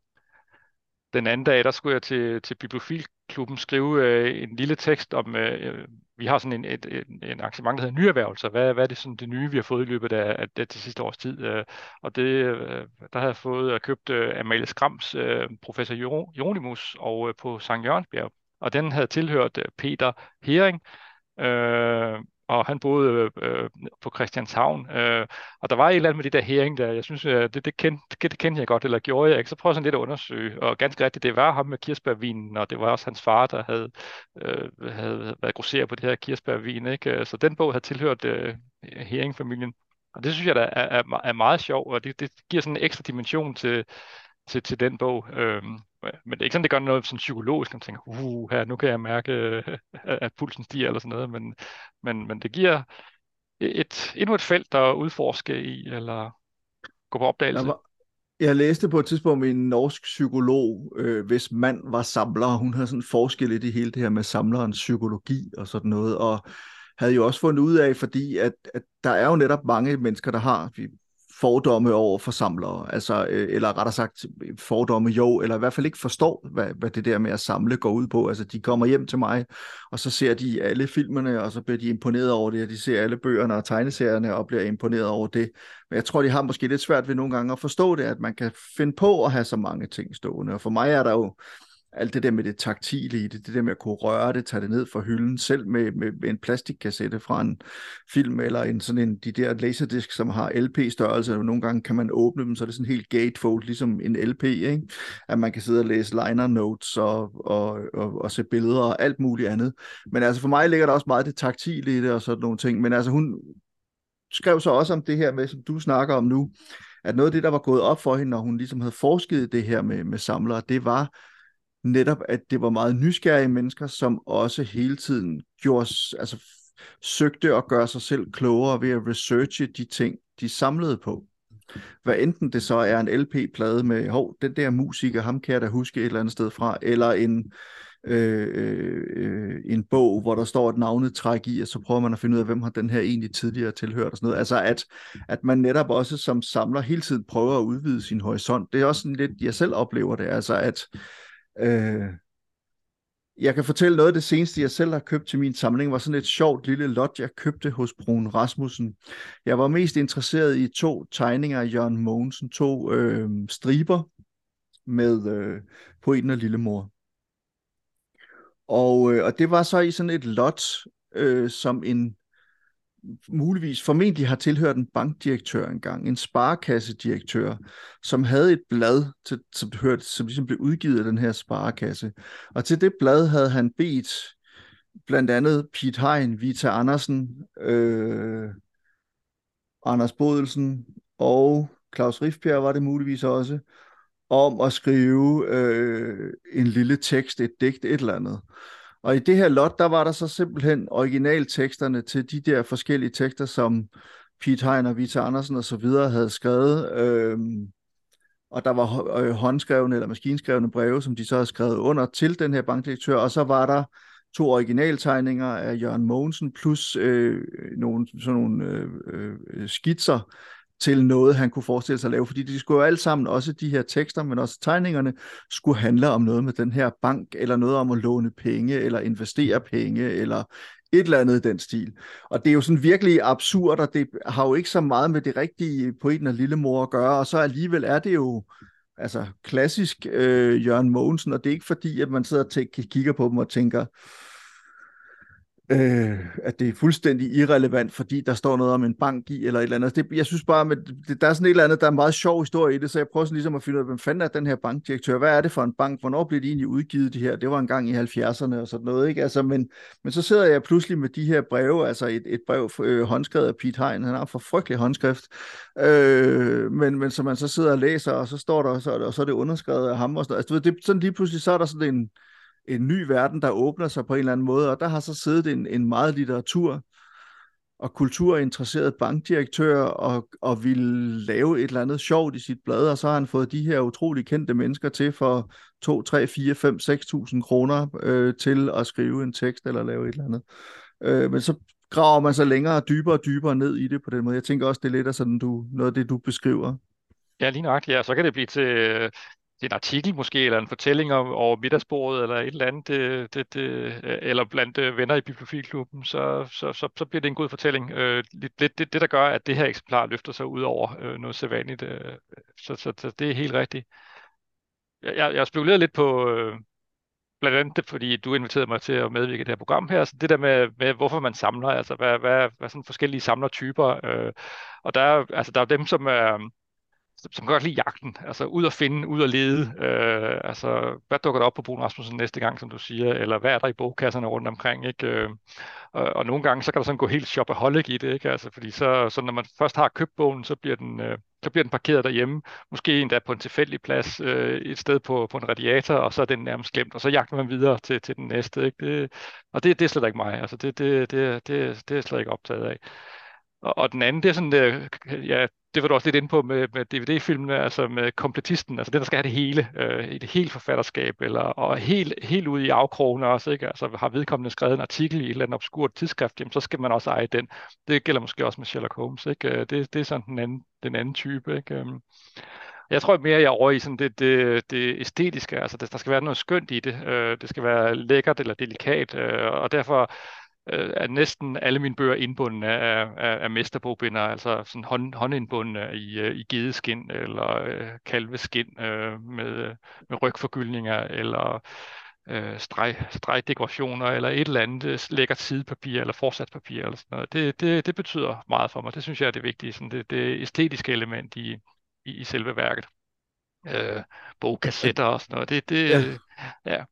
den anden dag, der skulle jeg til, til Bibliofilklubben skrive øh, en lille tekst om, øh, øh vi har sådan en, et, en, en arrangement, der hedder nyerhvervelser. Hvad, hvad er det sådan det nye, vi har fået i løbet af, af det, det sidste års tid? Øh, og det, øh, der har jeg fået og købt øh, Amalie Skrams, øh, professor Jeronimus, og øh, på Sankt Jørgensbjerg. Og den havde tilhørt øh, Peter Hering, øh, og han boede øh, øh, på Christianshavn. Øh, og der var et eller andet med de der hering der, jeg synes, øh, det, det, kendte, det, kendte jeg godt, eller gjorde jeg ikke. Så prøvede jeg sådan lidt at undersøge, og ganske rigtigt, det var ham med kirsebærvinen, og det var også hans far, der havde, øh, havde været grosser på det her kirsebærvin. Ikke? Så den bog havde tilhørt øh, heringfamilien. Og det synes jeg da er, er, er meget sjovt, og det, det giver sådan en ekstra dimension til, til, til den bog. Øh, men det er ikke sådan, det gør noget sådan psykologisk, man tænker, uh, her, nu kan jeg mærke, at pulsen stiger eller sådan noget, men, men, men det giver e-, et, endnu et felt at udforske i, eller gå på opdagelse. var, jeg læste på et tidspunkt en norsk psykolog, øh, hvis mand var samler. Hun havde sådan forskel i det hele det her med samlerens psykologi og sådan noget, og havde jo også fundet ud af, fordi at, at der er jo netop mange mennesker, der har, vi fordomme over for samlere, altså, øh, eller rettere sagt fordomme jo, eller i hvert fald ikke forstår, hvad, hvad det der med at samle går ud på. Altså, de kommer hjem til mig, og så ser de alle filmene, og så bliver de imponeret over det, og de ser alle bøgerne og tegneserierne, og bliver imponeret over det. Men jeg tror, de har måske lidt svært ved nogle gange at forstå det, at man kan finde på at have så mange ting stående. Og for mig er der jo alt det der med det taktile i det, det der med at kunne røre det, tage det ned fra hylden, selv med, med, med en plastikkassette fra en film, eller en sådan en, de der laserdisk, som har LP-størrelse, og nogle gange kan man åbne dem, så er det sådan helt gatefold, ligesom en LP, ikke? at man kan sidde og læse liner notes og, og, og, og se billeder og alt muligt andet. Men altså for mig ligger der også meget det taktile i det og sådan nogle ting, men altså hun skrev så også om det her med, som du snakker om nu, at noget af det, der var gået op for hende, når hun ligesom havde forsket det her med, med samlere, det var, netop, at det var meget nysgerrige mennesker, som også hele tiden gjorde, altså, søgte at gøre sig selv klogere ved at researche de ting, de samlede på. Hvad enten det så er en LP-plade med, hov, den der musiker, ham kan jeg da huske et eller andet sted fra, eller en, øh, øh, en bog, hvor der står et navnetræk i, og så prøver man at finde ud af, hvem har den her egentlig tidligere tilhørt og sådan noget. Altså at, at man netop også som samler hele tiden prøver at udvide sin horisont. Det er også sådan lidt, jeg selv oplever det, altså at Øh, jeg kan fortælle noget af det seneste, jeg selv har købt til min samling, var sådan et sjovt lille lot, jeg købte hos Brun Rasmussen. Jeg var mest interesseret i to tegninger af Jørgen Mogensen, to øh, striber med øh, poeten og lillemor. Og, øh, og det var så i sådan et lot, øh, som en muligvis formentlig har tilhørt en bankdirektør engang, en sparekassedirektør, som havde et blad, til, som, hørte, som ligesom blev udgivet af den her sparekasse. Og til det blad havde han bedt blandt andet Piet Hein, Vita Andersen, øh, Anders Bodelsen og Claus Rifbjerg var det muligvis også, om at skrive øh, en lille tekst, et digt, et eller andet. Og i det her lot, der var der så simpelthen originalteksterne til de der forskellige tekster, som Pete Hein og Vita Andersen og så videre havde skrevet. Øhm, og der var øh, håndskrevne eller maskinskrevne breve, som de så havde skrevet under til den her bankdirektør. Og så var der to originaltegninger af Jørgen Mogensen, plus øh, nogle, sådan nogle øh, øh, skitser til noget, han kunne forestille sig at lave, fordi de skulle jo alle sammen, også de her tekster, men også tegningerne, skulle handle om noget med den her bank, eller noget om at låne penge, eller investere penge, eller et eller andet i den stil. Og det er jo sådan virkelig absurd, og det har jo ikke så meget med det rigtige poeten og lillemor at gøre, og så alligevel er det jo altså klassisk øh, Jørgen Mogensen, og det er ikke fordi, at man sidder og kigger på dem og tænker, øh, at det er fuldstændig irrelevant, fordi der står noget om en bank i, eller et eller andet. Det, jeg synes bare, at det, der er sådan et eller andet, der er en meget sjov historie i det, så jeg prøver sådan ligesom at finde ud af, hvem fanden er den her bankdirektør? Hvad er det for en bank? Hvornår blev de egentlig udgivet, de her? Det var en gang i 70'erne og sådan noget, ikke? Altså, men, men så sidder jeg pludselig med de her breve, altså et, et brev øh, håndskrevet af Pete Hein, han har for frygtelig håndskrift, øh, men, men så man så sidder og læser, og så står der, så, og så er det underskrevet af ham og sådan noget. Altså, du ved, det, sådan lige pludselig, så er der sådan en, en ny verden, der åbner sig på en eller anden måde, og der har så siddet en, en meget litteratur og kulturinteresseret bankdirektør og, og ville lave et eller andet sjovt i sit blad, og så har han fået de her utrolig kendte mennesker til for 2, 3, 4, 5, 6.000 kroner øh, til at skrive en tekst eller lave et eller andet. Øh, men så graver man så længere og dybere og dybere ned i det på den måde. Jeg tænker også, det er lidt af sådan, du, noget af det, du beskriver. Ja, lige nok. Ja, så kan det blive til en artikel måske, eller en fortælling om, over middagsbordet, eller et eller andet, det, det, det, eller blandt øh, venner i bibliofilklubben, så, så, så, så bliver det en god fortælling. Øh, lidt, det, det, der gør, at det her eksemplar løfter sig ud over øh, noget sædvanligt. Øh, så, så, så det er helt rigtigt. Jeg, jeg, jeg lidt på, øh, blandt andet fordi du inviterede mig til at medvirke i det her program her, så det der med, med hvorfor man samler, altså hvad, hvad, hvad sådan forskellige samlertyper, øh, og der altså, der er dem, som er, som kan godt lide jagten, altså ud at finde, ud at lede, øh, altså hvad dukker der op på Brun Rasmussen næste gang, som du siger, eller hvad er der i bogkasserne rundt omkring, ikke? Øh, og, og nogle gange, så kan der sådan gå helt shopaholic i det, ikke? Altså, fordi så, så når man først har købt bogen, så bliver den, øh, så bliver den parkeret derhjemme, måske endda på en tilfældig plads, øh, et sted på, på en radiator, og så er den nærmest glemt, og så jagter man videre til, til den næste. Ikke? Det, og det, det er slet ikke mig. Altså, det, det, det, det, det er jeg slet ikke optaget af. Og, og den anden, det er sådan, øh, ja, det var du også lidt inde på med, med DVD-filmene, altså med kompletisten, altså den, der skal have det hele, øh, et helt forfatterskab, eller, og helt, helt ude i afkrogene også, ikke? Altså har vedkommende skrevet en artikel i et eller andet obskurt tidsskrift, jamen, så skal man også eje den. Det gælder måske også med Sherlock Holmes, ikke? Øh, det, det er sådan den anden, den anden type, ikke? Øhm, jeg tror mere, jeg er over i sådan det, det, det æstetiske, altså det, der skal være noget skønt i det, øh, det skal være lækkert eller delikat, øh, og derfor øh, er næsten alle mine bøger indbundne af, af, af mesterbogbinder, altså sådan hånd, håndindbundne i, øh, i gedeskin eller øh, kalveskin øh, med, med rygforgyldninger eller øh, streg, stregdekorationer eller et eller andet øh, lækkert sidepapir eller forsatspapir eller sådan noget. Det, det, det betyder meget for mig. Det synes jeg er det vigtige, sådan det, det æstetiske element i, i, i selve værket. Øh, bogkassetter og sådan noget. Det, det, ja. ja.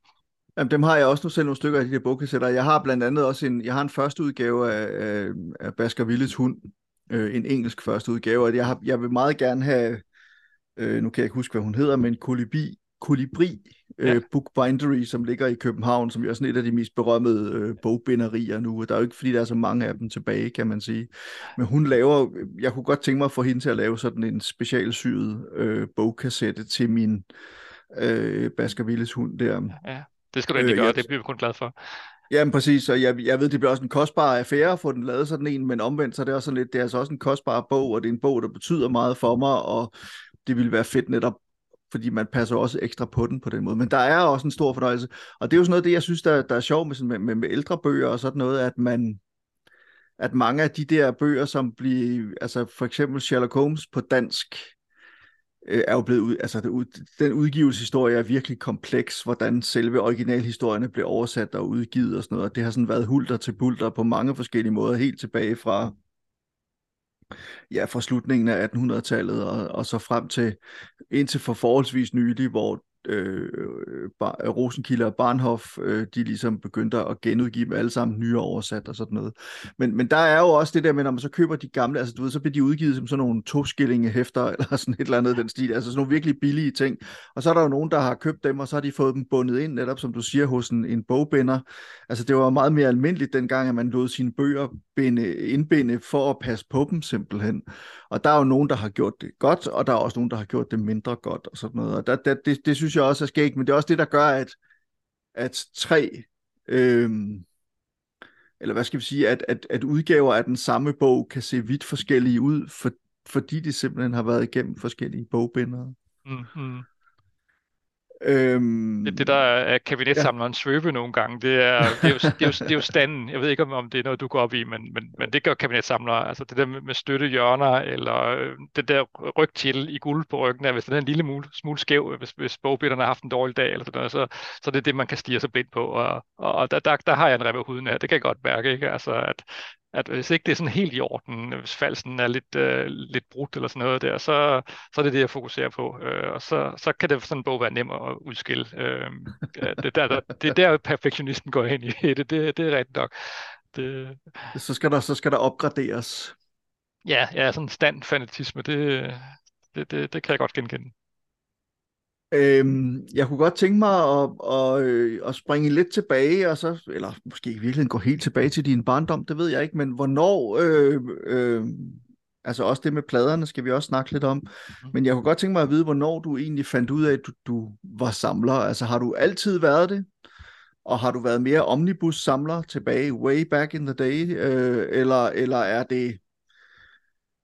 Jamen, dem har jeg også nu selv nogle stykker af de der bogkassetter. Jeg har blandt andet også en, jeg har en første udgave af, af, af Baskervilles hund, øh, en engelsk første udgave, og jeg, har, jeg vil meget gerne have, øh, nu kan jeg ikke huske, hvad hun hedder, men Kolibri, Kolibri øh, ja. Bookbindery, som ligger i København, som er sådan et af de mest berømmede øh, bogbinderier nu. Der er jo ikke, fordi der er så mange af dem tilbage, kan man sige. Men hun laver, jeg kunne godt tænke mig at få hende til at lave sådan en specialsyet øh, bogkassette til min øh, Baskervilles hund der. Ja. Det skal du endelig øh, gøre, jeg... det bliver vi kun glad for. Jamen præcis, og jeg, jeg ved, det bliver også en kostbar affære at få den lavet sådan en, men omvendt så er det også sådan lidt, det er altså også en kostbar bog, og det er en bog, der betyder meget for mig, og det ville være fedt netop, fordi man passer også ekstra på den på den måde. Men der er også en stor fornøjelse, og det er jo sådan noget, det jeg synes, der, der er sjovt med, sådan, med, med, med ældre bøger og sådan noget, at man, at mange af de der bøger, som bliver, altså for eksempel Sherlock Holmes på dansk, øh, er jo blevet ud, altså den udgivelseshistorie er virkelig kompleks, hvordan selve originalhistorierne blev oversat og udgivet og sådan noget, og det har sådan været hulter til bulter på mange forskellige måder, helt tilbage fra ja, fra slutningen af 1800-tallet og, og så frem til indtil for forholdsvis nylig, hvor øh, Bar- Rosenkilde og Barnhof, øh, de ligesom begyndte at genudgive dem alle sammen nye oversat og sådan noget. Men, men der er jo også det der med, når man så køber de gamle, altså du ved, så bliver de udgivet som sådan nogle to hæfter, eller sådan et eller andet den stil, altså sådan nogle virkelig billige ting. Og så er der jo nogen, der har købt dem, og så har de fået dem bundet ind, netop som du siger, hos en, en bogbinder. Altså det var meget mere almindeligt dengang, at man lod sine bøger binde, indbinde for at passe på dem simpelthen. Og der er jo nogen, der har gjort det godt, og der er også nogen, der har gjort det mindre godt og sådan noget. Og der, der, det, det synes jeg også er skægt, men det er også det, der gør, at, at tre, øhm, eller hvad skal vi sige, at, at, at udgaver af den samme bog kan se vidt forskellige ud, for, fordi de simpelthen har været igennem forskellige bogbindere. Mm-hmm. Øhm, det, det der er kabinetsamleren ja. svøbe nogle gange, det er, det, er jo, det, er jo, det er jo standen. Jeg ved ikke, om, om det er noget, du går op i, men, men, men det gør kabinetsamlere. Altså det der med, med støttehjørner, eller øh, det der ryg til i guld på ryggen, hvis den er en lille smule, smule skæv, hvis, hvis bogbitterne har haft en dårlig dag, eller sådan noget, så, så det er det, man kan stige sig blind på. Og, og der, der, der har jeg en rev huden her. Det kan jeg godt mærke, ikke? Altså, at, at hvis ikke det er sådan helt i orden, hvis falsen er lidt, øh, lidt brudt eller sådan noget der, så, så er det det, jeg fokuserer på. Øh, og så, så kan det sådan en bog være nem at udskille. Øh, det, der, der, det er der, perfektionisten går ind i det. Det, det er rigtigt nok. Det... Så, skal der, så skal der opgraderes. Ja, ja sådan standfanatisme, det, det, det, det kan jeg godt genkende. Øhm, jeg kunne godt tænke mig at, at, øh, at springe lidt tilbage, og så, eller måske i virkeligheden gå helt tilbage til din barndom, det ved jeg ikke, men hvornår, øh, øh, altså også det med pladerne skal vi også snakke lidt om, mm. men jeg kunne godt tænke mig at vide, hvornår du egentlig fandt ud af, at du, du var samler. Altså har du altid været det? Og har du været mere omnibus-samler tilbage, way back in the day, øh, eller, eller er det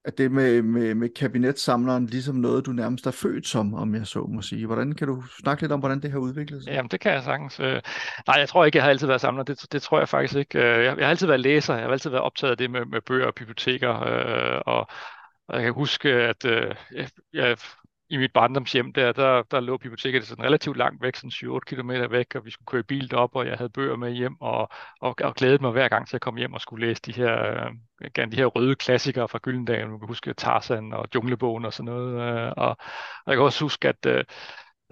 at det med, med, med kabinetsamleren ligesom noget, du nærmest er født som, om jeg så må sige. Hvordan kan du snakke lidt om, hvordan det har udviklet sig? Jamen, det kan jeg sagtens. Øh. Nej, jeg tror ikke, jeg har altid været samler. Det, det tror jeg faktisk ikke. Øh. Jeg, jeg har altid været læser. Jeg har altid været optaget af det med, med bøger og biblioteker. Øh, og, og jeg kan huske, at øh, jeg, jeg i mit barndomshjem der, der, der lå biblioteket sådan relativt langt væk, sådan 7-8 km væk, og vi skulle køre bil op, og jeg havde bøger med hjem, og, og, og glædede mig hver gang til at komme hjem og skulle læse de her, øh, gerne de her røde klassikere fra Gyldendal, man kan huske Tarzan og Junglebogen og sådan noget, øh, og, og jeg kan også huske, at øh,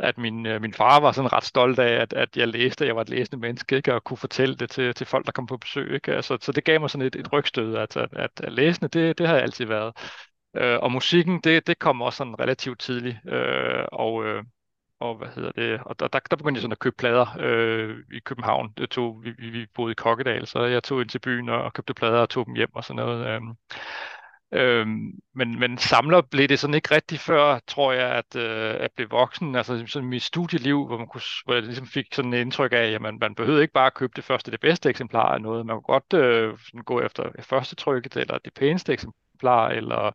at min, øh, min far var sådan ret stolt af, at, at jeg læste, at jeg var et læsende menneske, ikke? og kunne fortælle det til, til folk, der kom på besøg. Ikke? Altså, så det gav mig sådan et, et rygstød, at, at, at læsende, det, det har jeg altid været. Øh, og musikken, det, det kom også sådan relativt tidligt, øh, og, øh, og hvad hedder det, og der, der, der begyndte jeg sådan at købe plader øh, i København. Det tog, vi, vi, vi boede i Kokkedal, så jeg tog ind til byen og, og købte plader og tog dem hjem og sådan noget. Øh. Øhm, men, men samler blev det sådan ikke rigtig før, tror jeg, at øh, at blive voksen. Altså sådan mit studieliv, hvor, man kunne, hvor jeg ligesom fik sådan et indtryk af, at man, man behøvede ikke bare at købe det første, det bedste eksemplar af noget. Man kunne godt øh, sådan gå efter det første trykket, eller det pæneste eksemplar, eller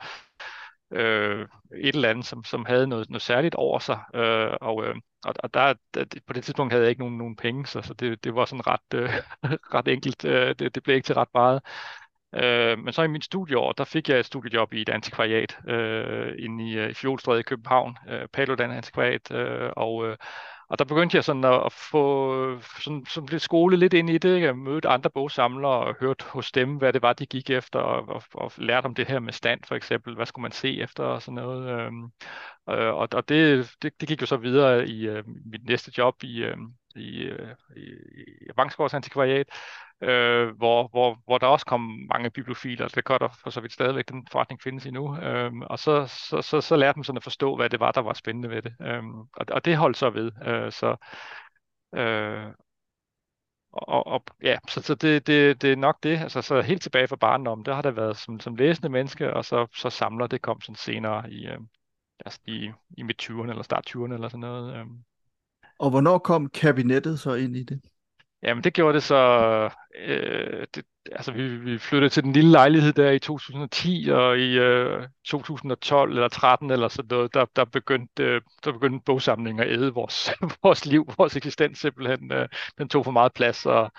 øh, et eller andet, som, som havde noget, noget særligt over sig. Øh, og, øh, og, og der, der, på det tidspunkt havde jeg ikke nogen, nogen penge, så, så det, det var sådan ret, øh, ret enkelt. Øh, det, det blev ikke til ret meget. Øh, men så i min studieår, der fik jeg et studiejob i et antikvariat øh, inde i, øh, i Fjolstræde i København, øh, Paludan Antikvariat, øh, og, øh, og der begyndte jeg sådan at, at få sådan, sådan lidt skole lidt ind i det. Jeg mødte andre bogsamlere og hørte hos dem, hvad det var, de gik efter, og, og, og lærte om det her med stand for eksempel. Hvad skulle man se efter og sådan noget. Øhm, øh, og og det, det, det gik jo så videre i øh, mit næste job i, øh, i, øh, i, i Vangsgaards Antikvariat, øh, hvor, hvor, hvor der også kom mange bibliofiler. Det gør der for så vidt stadigvæk, den forretning findes endnu. Øh, og så, så, så, så lærte man sådan at forstå, hvad det var, der var spændende ved det. Øh, og, og det holdt så ved. Øh, så, øh, og, og ja, så, så det, det, det er nok det. Altså, så helt tilbage fra barndommen, der har der været som, som læsende menneske, og så, så samler det kom sådan senere i, øh, altså i, i midt 20'erne eller start 20'erne eller sådan noget. Øh. Og hvornår kom kabinettet så ind i det? Jamen det gjorde det så, øh, det, altså vi, vi flyttede til den lille lejlighed der i 2010, og i øh, 2012 eller 13 eller sådan noget, der, der, begyndte, øh, der begyndte bogsamlingen at æde vores, vores liv, vores eksistens simpelthen. Øh, den tog for meget plads, og,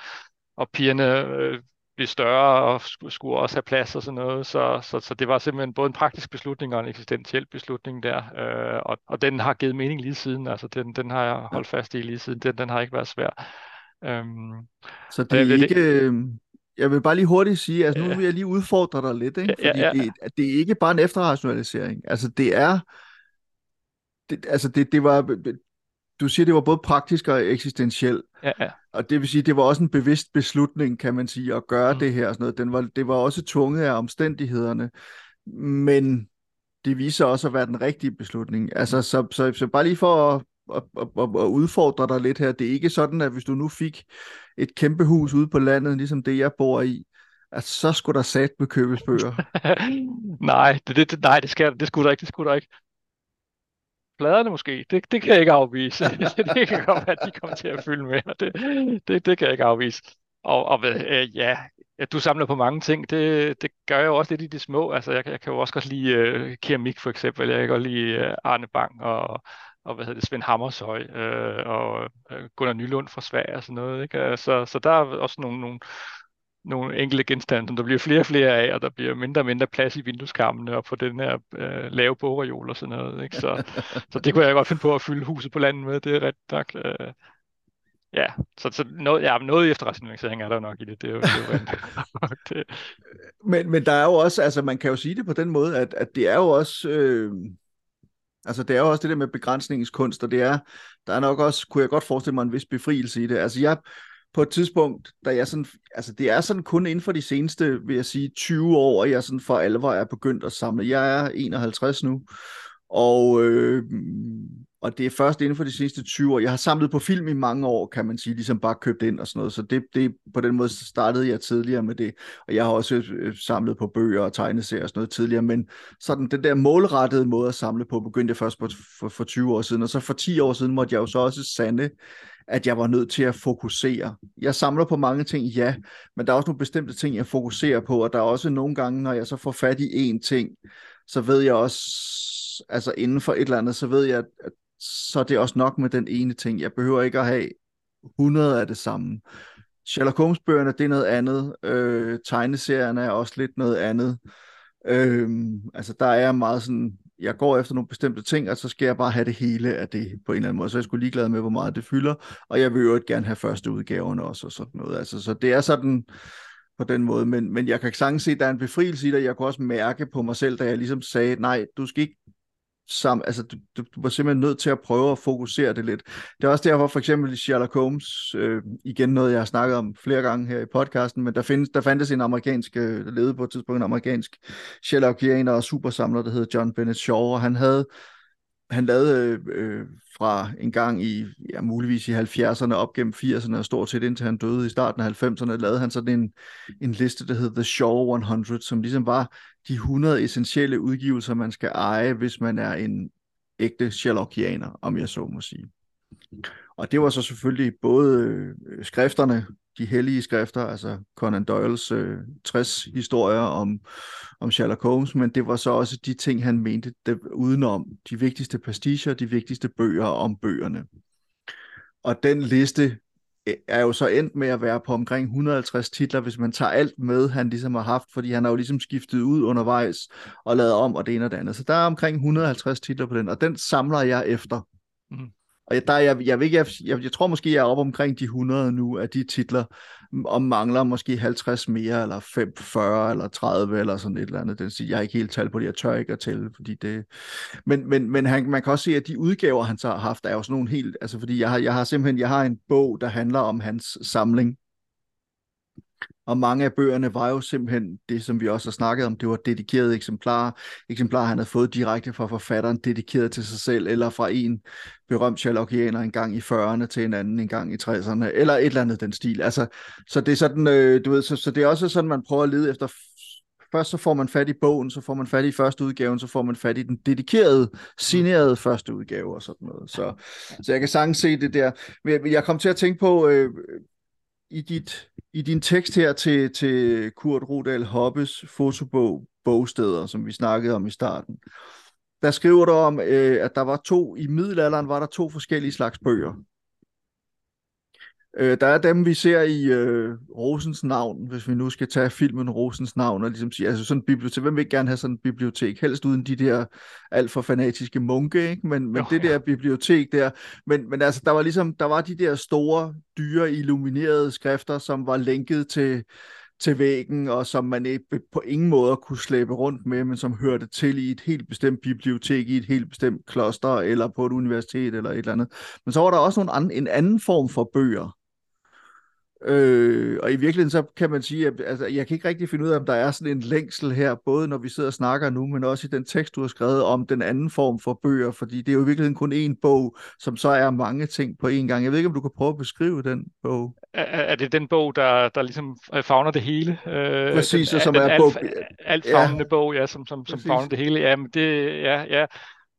og pigerne øh, blev større og skulle, også have plads og sådan noget. Så, så, så det var simpelthen både en praktisk beslutning og en eksistentiel beslutning der. Øh, og, og den har givet mening lige siden. Altså den, den har jeg holdt fast i lige siden. Den, den har ikke været svær. Øhm, så det er ikke... Det... Øhm, jeg vil bare lige hurtigt sige, altså nu vil jeg lige udfordre dig lidt, ikke? fordi ja, ja, ja. Det, det er ikke bare en efterrationalisering. Altså det er, det, altså det, det var, du siger, det var både praktisk og eksistentiel. Ja, ja. Og det vil sige, det var også en bevidst beslutning, kan man sige, at gøre mm. det her. Og sådan noget. Den var, det var også tvunget af omstændighederne. Men det viser også at være den rigtige beslutning. Altså, så, så, så bare lige for at, at, at, at udfordre dig lidt her. Det er ikke sådan, at hvis du nu fik et kæmpe hus ude på landet, ligesom det, jeg bor i, at så skulle der sat med købes bøger. nej, det, det, nej, det, skal, det skulle der ikke. Det skulle der ikke pladerne måske, det, det kan jeg ikke afvise. det kan godt være, at de kommer til at fylde med, det, det, det kan jeg ikke afvise. Og, og øh, ja, du samler på mange ting, det, det gør jeg jo også lidt i de små. Altså, jeg, jeg kan jo også godt lide øh, keramik for eksempel, jeg kan godt lide øh, Arne Bang og, og hvad hedder det, Svend Hammershøj øh, og øh, Gunnar Nylund fra Sverige og sådan noget. Ikke? Så, så der er også nogle, nogle, nogle enkelte genstande, som der bliver flere og flere af, og der bliver mindre og mindre plads i vindueskarmene og på den her øh, lave bogreol og sådan noget. Ikke? Så, så det kunne jeg godt finde på at fylde huset på landet med, det er ret nok. Øh, ja, så, så noget, ja, noget efterrationalisering er der nok i det. det, er jo, det, er jo det. Men, men der er jo også, altså man kan jo sige det på den måde, at, at det er jo også... Øh Altså, det er jo også det der med begrænsningens kunst, og det er, der er nok også, kunne jeg godt forestille mig, en vis befrielse i det. Altså, jeg, på et tidspunkt, da jeg sådan, altså det er sådan kun inden for de seneste, vil jeg sige, 20 år, at jeg sådan for alvor er begyndt at samle. Jeg er 51 nu, og, øh, og det er først inden for de sidste 20 år. Jeg har samlet på film i mange år, kan man sige, ligesom bare købt ind og sådan noget. Så det, det, på den måde startede jeg tidligere med det. Og jeg har også øh, samlet på bøger og tegneserier og sådan noget tidligere. Men sådan den der målrettede måde at samle på, begyndte jeg først på, for, for 20 år siden. Og så for 10 år siden måtte jeg jo så også sande, at jeg var nødt til at fokusere. Jeg samler på mange ting, ja, men der er også nogle bestemte ting, jeg fokuserer på, og der er også nogle gange, når jeg så får fat i én ting, så ved jeg også, altså inden for et eller andet, så ved jeg, at så er det også nok med den ene ting. Jeg behøver ikke at have 100 af det samme. Sherlock Holmes-bøgerne, det er noget andet. Øh, tegneserierne er også lidt noget andet. Øh, altså, der er meget sådan, jeg går efter nogle bestemte ting, og så skal jeg bare have det hele af det på en eller anden måde. Så jeg skulle ligeglad med, hvor meget det fylder, og jeg vil jo gerne have første udgaven også, og sådan noget. Altså, så det er sådan på den måde, men, men jeg kan sagtens se, at der er en befrielse i det, jeg kunne også mærke på mig selv, da jeg ligesom sagde, nej, du skal ikke sammen. altså, du, du, du var simpelthen nødt til at prøve at fokusere det lidt. Det er også derfor for eksempel i Sherlock Holmes, øh, igen noget, jeg har snakket om flere gange her i podcasten, men der, findes, der fandtes en amerikansk, der levede på et tidspunkt en amerikansk Sherlockianer og supersamler, der hed John Bennett Shaw, og han havde han lavede øh, fra en gang i, ja, muligvis i 70'erne op gennem 80'erne, og stort set indtil han døde i starten af 90'erne, lavede han sådan en, en liste, der hed The Shaw 100, som ligesom var de 100 essentielle udgivelser, man skal eje, hvis man er en ægte Sherlockianer, om jeg så må sige. Og det var så selvfølgelig både øh, skrifterne, de hellige skrifter, altså Conan Doyles øh, 60 historier om, om Sherlock Holmes, men det var så også de ting, han mente det, udenom, de vigtigste pastiger, de vigtigste bøger om bøgerne. Og den liste er jo så endt med at være på omkring 150 titler, hvis man tager alt med, han ligesom har haft, fordi han har jo ligesom skiftet ud undervejs og lavet om og det ene og det andet. Så der er omkring 150 titler på den, og den samler jeg efter. Mm. Og der, jeg, jeg, jeg, jeg, jeg, jeg tror måske, jeg er oppe omkring de 100 nu af de titler, og mangler måske 50 mere, eller 5, 40, eller 30, eller sådan et eller andet. Den siger, jeg har ikke helt tal på det, jeg tør ikke at tælle, fordi det... Men, men, men han, man kan også se, at de udgaver, han så har haft, er jo sådan nogle helt... Altså, fordi jeg har, jeg har simpelthen, jeg har en bog, der handler om hans samling, og mange af bøgerne var jo simpelthen det, som vi også har snakket om, det var dedikerede eksemplarer, eksemplarer han havde fået direkte fra forfatteren, dedikeret til sig selv, eller fra en berømt Sherlockianer en gang i 40'erne til en anden en gang i 60'erne, eller et eller andet den stil. Altså, så det er sådan, øh, du ved, så, så det er også sådan, man prøver at lede efter først så får man fat i bogen, så får man fat i første udgaven, så får man fat i den dedikerede, signerede første udgave og sådan noget. Så, så jeg kan sagtens se det der. Men jeg kom til at tænke på, øh, i, dit, i din tekst her til, til Kurt Rodal Hoppes fotobog Bogsteder, som vi snakkede om i starten, der skriver du om, øh, at der var to, i middelalderen var der to forskellige slags bøger. Øh, der er dem, vi ser i øh, Rosens navn, hvis vi nu skal tage filmen Rosens navn, og ligesom sige, altså sådan en bibliotek, hvem vil ikke gerne have sådan en bibliotek? Helst uden de der alt for fanatiske munke, ikke? Men, men jo, det der ja. bibliotek der, men, men altså, der var ligesom, der var de der store, dyre, illuminerede skrifter, som var lænket til, til væggen, og som man ikke på ingen måde kunne slæbe rundt med, men som hørte til i et helt bestemt bibliotek, i et helt bestemt kloster, eller på et universitet, eller et eller andet. Men så var der også nogle andre, en anden form for bøger, Øh, og i virkeligheden så kan man sige, at altså, jeg kan ikke rigtig finde ud af, om der er sådan en længsel her, både når vi sidder og snakker nu, men også i den tekst, du har skrevet om den anden form for bøger, fordi det er jo i virkeligheden kun én bog, som så er mange ting på én gang. Jeg ved ikke, om du kan prøve at beskrive den bog. Er, er det den bog, der, der ligesom fagner det hele? Øh, Præcis, den, som den er bog... Alt, alt ja. bog, ja, som, som, som fagner det hele. Ja, men det, ja, ja.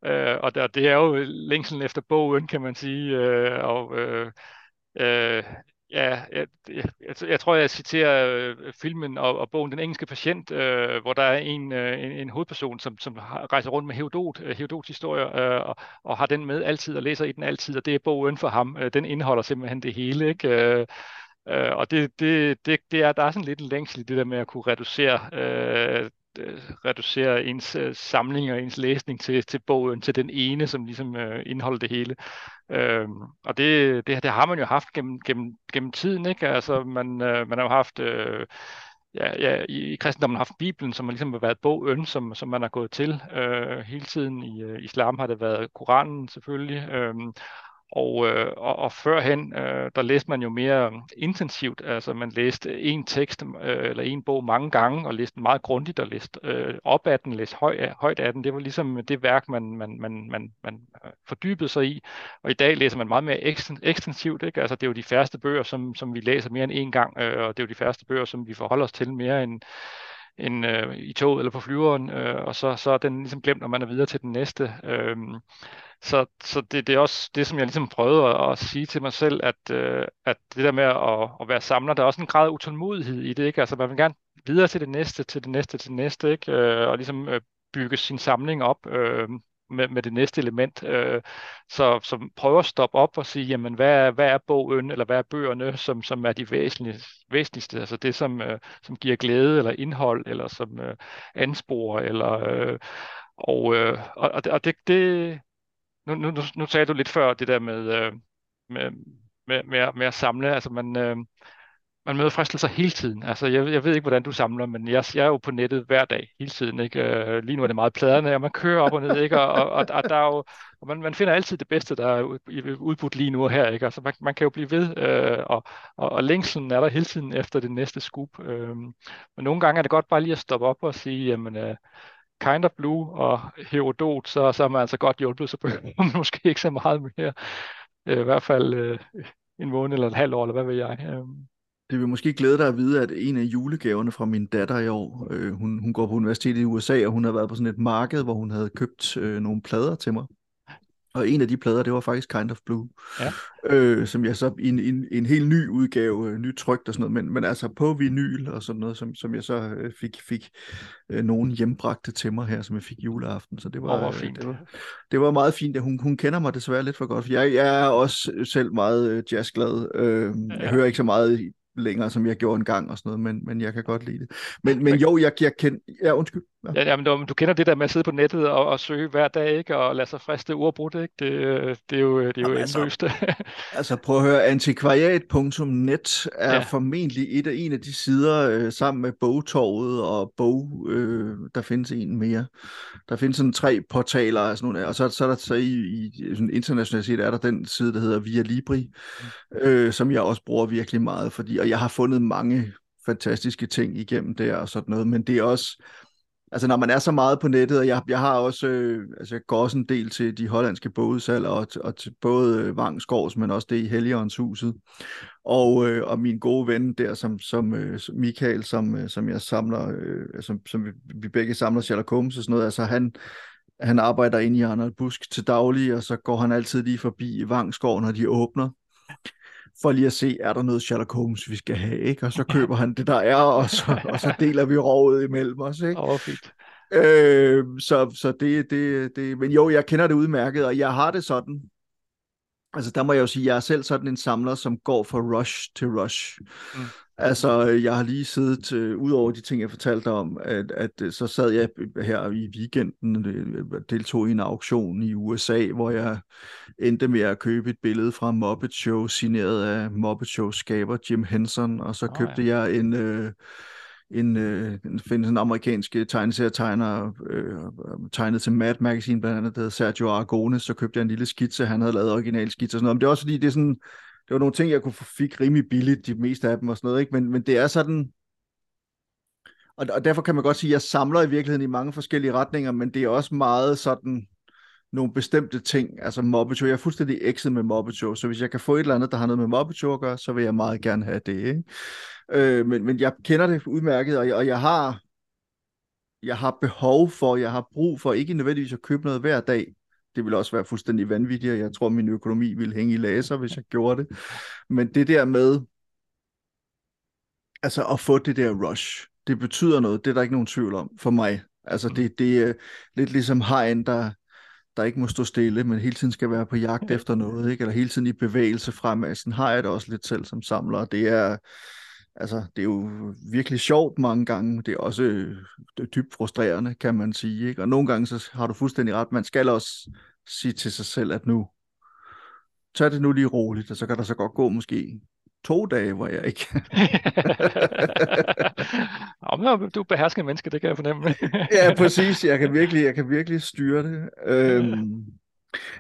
Øh, og der, det er jo længselen efter bogen, kan man sige, øh, og øh, øh, Ja, jeg, jeg, jeg tror, jeg citerer øh, filmen og, og bogen Den engelske patient, øh, hvor der er en, øh, en, en hovedperson, som, som rejser rundt med Herodot, øh, Herodots historier, øh, og, og har den med altid og læser i den altid, og det er bogen for ham. Øh, den indeholder simpelthen det hele, ikke? Øh, øh, og det, det, det, det er, der er sådan lidt en længsel i det der med at kunne reducere øh, øh, reducere ens øh, samling og ens læsning til, til bogen, til den ene, som ligesom øh, indeholder det hele. Øh, og det, det, det har man jo haft gennem, gennem, gennem tiden, ikke? Altså, man, øh, man har jo haft... Øh, ja, ja, i, i kristendommen har haft Bibelen, som har ligesom været bogen, som, som man har gået til øh, hele tiden. I øh, islam har det været Koranen selvfølgelig. Øh, og, øh, og, og førhen, øh, der læste man jo mere intensivt, altså man læste en tekst øh, eller en bog mange gange, og læste meget grundigt og læste øh, op af den, læste høj, højt af den. Det var ligesom det værk, man, man, man, man, man øh, fordybede sig i. Og i dag læser man meget mere ekstensivt. Ikke? Altså det er jo de færreste bøger, som, som vi læser mere end en gang, øh, og det er jo de færreste bøger, som vi forholder os til mere end, en, øh, i toget eller på flyveren, øh, og så, så er den ligesom glemt, når man er videre til den næste. Øh, så, så det, det er også det, som jeg ligesom prøvede at, at sige til mig selv, at, øh, at det der med at, at være samler, der er også en grad af utålmodighed i det, ikke? Altså man vil gerne videre til det næste, til det næste, til det næste, ikke? Øh, og ligesom øh, bygge sin samling op øh, med, med det næste element. Øh, så, så prøver at stoppe op og sige, jamen hvad er, hvad er bogen, eller hvad er bøgerne, som, som er de væsentligste, væsentligste altså det, som, øh, som giver glæde, eller indhold, eller som øh, ansporer, eller... Øh, og, øh, og, og det, det, nu, nu, nu, nu sagde du lidt før det der med, øh, med, med, med, med at samle. Altså man, øh, man møder fristelser hele tiden. Altså, jeg, jeg ved ikke, hvordan du samler, men jeg, jeg er jo på nettet hver dag, hele tiden. Ikke? Øh, lige nu er det meget pladerne, og man kører op og ned, ikke? Og, og, og, og der er jo, og man, man finder altid det bedste, der er udbudt lige nu og her. Ikke? Altså, man, man kan jo blive ved, øh, og, og, og længselen er der hele tiden efter det næste scoop. Øh, men nogle gange er det godt bare lige at stoppe op og sige, jamen, øh, Kind of Blue og Herodot, så, så er man altså godt hjulpet, så behøver man måske ikke så meget mere. Øh, I hvert fald øh, en måned eller et halvt år, eller hvad ved jeg. Øh. Det vil måske glæde dig at vide, at en af julegaverne fra min datter i år, øh, hun, hun går på universitetet i USA, og hun har været på sådan et marked, hvor hun havde købt øh, nogle plader til mig. Og en af de plader, det var faktisk Kind of Blue, ja. øh, som jeg så i en, en, en helt ny udgave, øh, nyt trygt og sådan noget, men, men altså på vinyl og sådan noget, som, som jeg så øh, fik, fik øh, nogen hjembragte til mig her, som jeg fik juleaften. Så det var, oh, fint. det var, det var meget fint. Hun, hun kender mig desværre lidt for godt, for jeg, jeg er også selv meget øh, jazzglad. Øh, ja. Jeg hører ikke så meget længere, som jeg gjorde en gang og sådan noget, men, men jeg kan godt lide det. Men, men jo, jeg, jeg kender... Ja, undskyld. Ja. Ja, jamen, du, du kender det der med at sidde på nettet og, og søge hver dag, ikke? Og lade sig friste ordbrudt, ikke? Det, det er jo, det er jo altså, indløst. altså, prøv at høre, antikvariat.net er ja. formentlig et af en af de sider, øh, sammen med bogtorvet og bog, øh, der findes en mere. Der findes sådan tre portaler, og, sådan nogle, og så, så er der så i, i sådan internationalt set, er der den side, der hedder Via Libri, mm. øh, som jeg også bruger virkelig meget, fordi, og jeg har fundet mange fantastiske ting igennem der og sådan noget, men det er også, altså når man er så meget på nettet, og jeg, jeg har også, øh, altså jeg går også en del til de hollandske bådesal, og, og til både øh, Vangskovs, men også det i Helligåndshuset, og, øh, og min gode ven der, som, som øh, Michael, som, øh, som jeg samler, øh, som, som vi, vi begge samler Sherlock Holmes og sådan noget, altså han, han arbejder inde i Arnold Busk til daglig, og så går han altid lige forbi Vangskov, når de åbner for lige at se, er der noget Sherlock Holmes, vi skal have, ikke? Og så køber han det, der er, og så, og så deler vi rovet imellem os, ikke? Åh, oh, fint. Øh, så så det, det, det, men jo, jeg kender det udmærket, og jeg har det sådan, altså der må jeg jo sige, jeg er selv sådan en samler, som går fra rush til rush. Mm. Altså, jeg har lige siddet, uh, ud over de ting, jeg fortalte om, at, at uh, så sad jeg her i weekenden, uh, deltog i en auktion i USA, hvor jeg endte med at købe et billede fra Muppet Show, signeret af Muppet Show skaber Jim Henson, og så oh, købte ja. jeg en... Uh, en, øh, findes en amerikansk tegneserietegner, øh, tegnet til Mad Magazine blandt andet, der hedder Sergio Aragones, så købte jeg en lille skitse, han havde lavet original skitse og sådan noget, men det er også fordi, det er sådan, det var nogle ting, jeg kunne få fik rimelig billigt, de meste af dem og sådan noget, ikke? Men, men det er sådan, og, og derfor kan man godt sige, at jeg samler i virkeligheden i mange forskellige retninger, men det er også meget sådan nogle bestemte ting, altså Muppet Jeg er fuldstændig ekset med Muppet så hvis jeg kan få et eller andet, der har noget med Muppet at gøre, så vil jeg meget gerne have det, ikke? Øh, men, men jeg kender det udmærket, og jeg, og jeg har jeg har behov for, jeg har brug for, ikke nødvendigvis at købe noget hver dag, det ville også være fuldstændig vanvittigt, og jeg tror, min økonomi ville hænge i laser, hvis jeg gjorde det. Men det der med, altså at få det der rush, det betyder noget, det er der ikke nogen tvivl om for mig. Altså det, det er lidt ligesom hegn, der, der ikke må stå stille, men hele tiden skal være på jagt efter noget, ikke? eller hele tiden i bevægelse fremad. Sådan har jeg det også lidt selv som samler. Det er, altså, det er jo virkelig sjovt mange gange. Det er også det er dybt frustrerende, kan man sige. Ikke? Og nogle gange så har du fuldstændig ret. Man skal også sige til sig selv, at nu tag det nu lige roligt, og så kan der så godt gå måske to dage, hvor jeg ikke... Jamen, du er beherskende menneske, det kan jeg fornemme. ja, præcis. Jeg kan virkelig, jeg kan virkelig styre det. Øhm,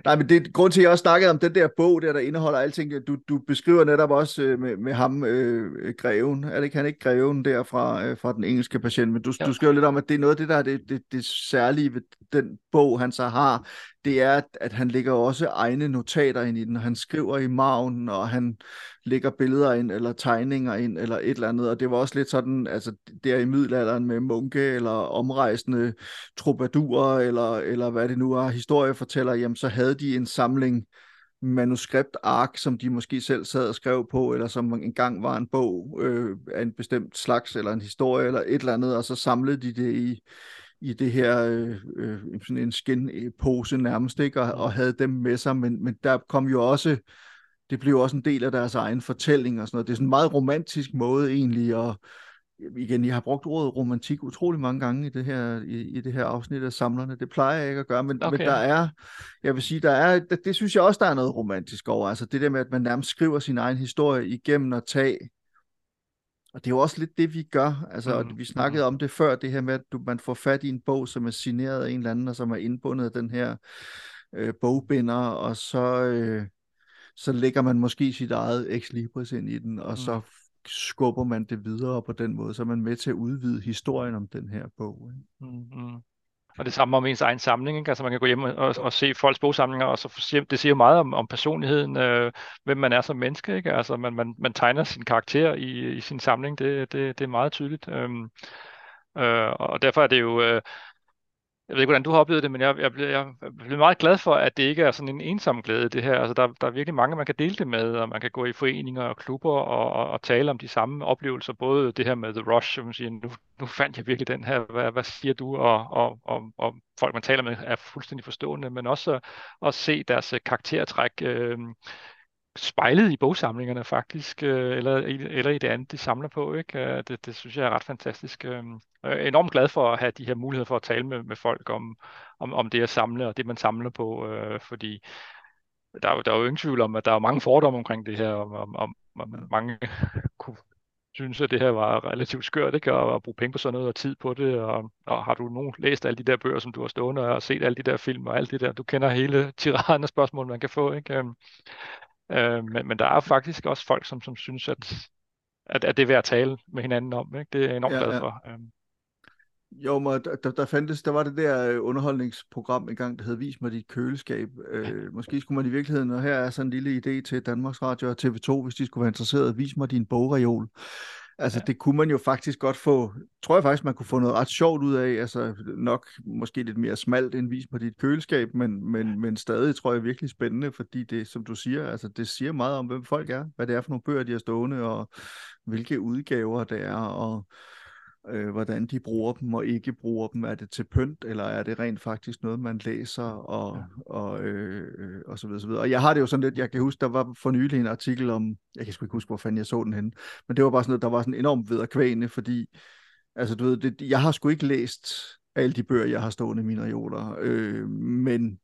Nej, men det grund til, at jeg også snakkede om den der bog, der, der indeholder alting. Du, du beskriver netop også øh, med, med ham, øh, greven. Er det ikke han ikke greven der fra, øh, fra den engelske patient? Men du, ja. du skriver lidt om, at det er noget af det, der er det, det, det særlige ved den bog, han så har. Det er, at, han lægger også egne notater ind i den. Han skriver i maven, og han lægger billeder ind, eller tegninger ind, eller et eller andet. Og det var også lidt sådan, altså der i middelalderen med munke, eller omrejsende troubadurer, eller, eller hvad det nu er, historiefortæller, jamen så havde de en samling manuskriptark, som de måske selv sad og skrev på, eller som engang var en bog øh, af en bestemt slags, eller en historie, eller et eller andet, og så samlede de det i, i det her øh, øh, sådan en skinpose nærmest, ikke? Og, og havde dem med sig, men, men der kom jo også det blev også en del af deres egen fortælling og sådan noget. Det er sådan en meget romantisk måde egentlig, og igen, jeg har brugt ordet romantik utrolig mange gange i det her, i, i det her afsnit af Samlerne. Det plejer jeg ikke at gøre, men, okay. men der er, jeg vil sige, der er, det, det synes jeg også, der er noget romantisk over. Altså det der med, at man nærmest skriver sin egen historie igennem at tage og det er jo også lidt det, vi gør. Altså, mm. vi snakkede mm. om det før, det her med, at du, man får fat i en bog, som er signeret af en eller anden, og som er indbundet af den her øh, bogbinder, og så, øh, så lægger man måske sit eget ex libris ind i den, og mm. så skubber man det videre på den måde, så er man med til at udvide historien om den her bog. Ikke? Mm, mm. Og det samme om ens egen samling, ikke? altså man kan gå hjem og, og se folks bogsamlinger, og så det siger jo meget om, om personligheden, øh, hvem man er som menneske, ikke? altså man, man, man tegner sin karakter i, i sin samling, det, det, det er meget tydeligt. Øhm, øh, og derfor er det jo, øh, jeg ved ikke, hvordan du har oplevet det, men jeg, jeg, blev, jeg blev meget glad for, at det ikke er sådan en ensom glæde, det her. Altså, der, der er virkelig mange, man kan dele det med, og man kan gå i foreninger og klubber og, og, og tale om de samme oplevelser. Både det her med The Rush, som siger, nu, nu fandt jeg virkelig den her, hvad, hvad siger du? Og, og, og, og folk, man taler med, er fuldstændig forstående, men også at se deres øh, karaktertræk øh, spejlet i bogsamlingerne faktisk, øh, eller, eller i det andet, de samler på. Ikke? Øh, det, det synes jeg er ret fantastisk. Øh, jeg er enormt glad for at have de her muligheder for at tale med, med folk om, om, om det at samle, og det man samler på, øh, fordi der er, jo, der er jo ingen tvivl om, at der er mange fordomme omkring det her, om, om, om, om mange kunne synes, at det her var relativt skørt, ikke? Og at bruge penge på sådan noget og tid på det, og, og har du nu læst alle de der bøger, som du har stående, og set alle de der film og alt det der, du kender hele tiraden af spørgsmål, man kan få, ikke? Øh, men, men der er faktisk også folk, som, som synes, at, at, at det er værd at tale med hinanden om. Ikke? Det er jeg enormt ja, glad ja. for. Øh. Jo, men der, der, fandtes, der var det der øh, underholdningsprogram engang, der hed Vis mig dit køleskab. Øh, måske skulle man i virkeligheden, og her er sådan en lille idé til Danmarks Radio og TV2, hvis de skulle være interesseret, vis mig din bogreol. Altså, ja. det kunne man jo faktisk godt få, tror jeg faktisk, man kunne få noget ret sjovt ud af, altså nok måske lidt mere smalt end vis på dit køleskab, men, men, men stadig tror jeg virkelig spændende, fordi det, som du siger, altså det siger meget om, hvem folk er, hvad det er for nogle bøger, de har stående, og hvilke udgaver det er, og øh, hvordan de bruger dem og ikke bruger dem. Er det til pynt, eller er det rent faktisk noget, man læser, og, ja. og, øh, og så videre, så videre. Og jeg har det jo sådan lidt, jeg kan huske, der var for nylig en artikel om, jeg kan sgu ikke huske, hvor fanden jeg så den henne, men det var bare sådan noget, der var sådan enormt vederkvægende, fordi, altså du ved, det, jeg har sgu ikke læst alle de bøger, jeg har stående i mine reoler, øh, men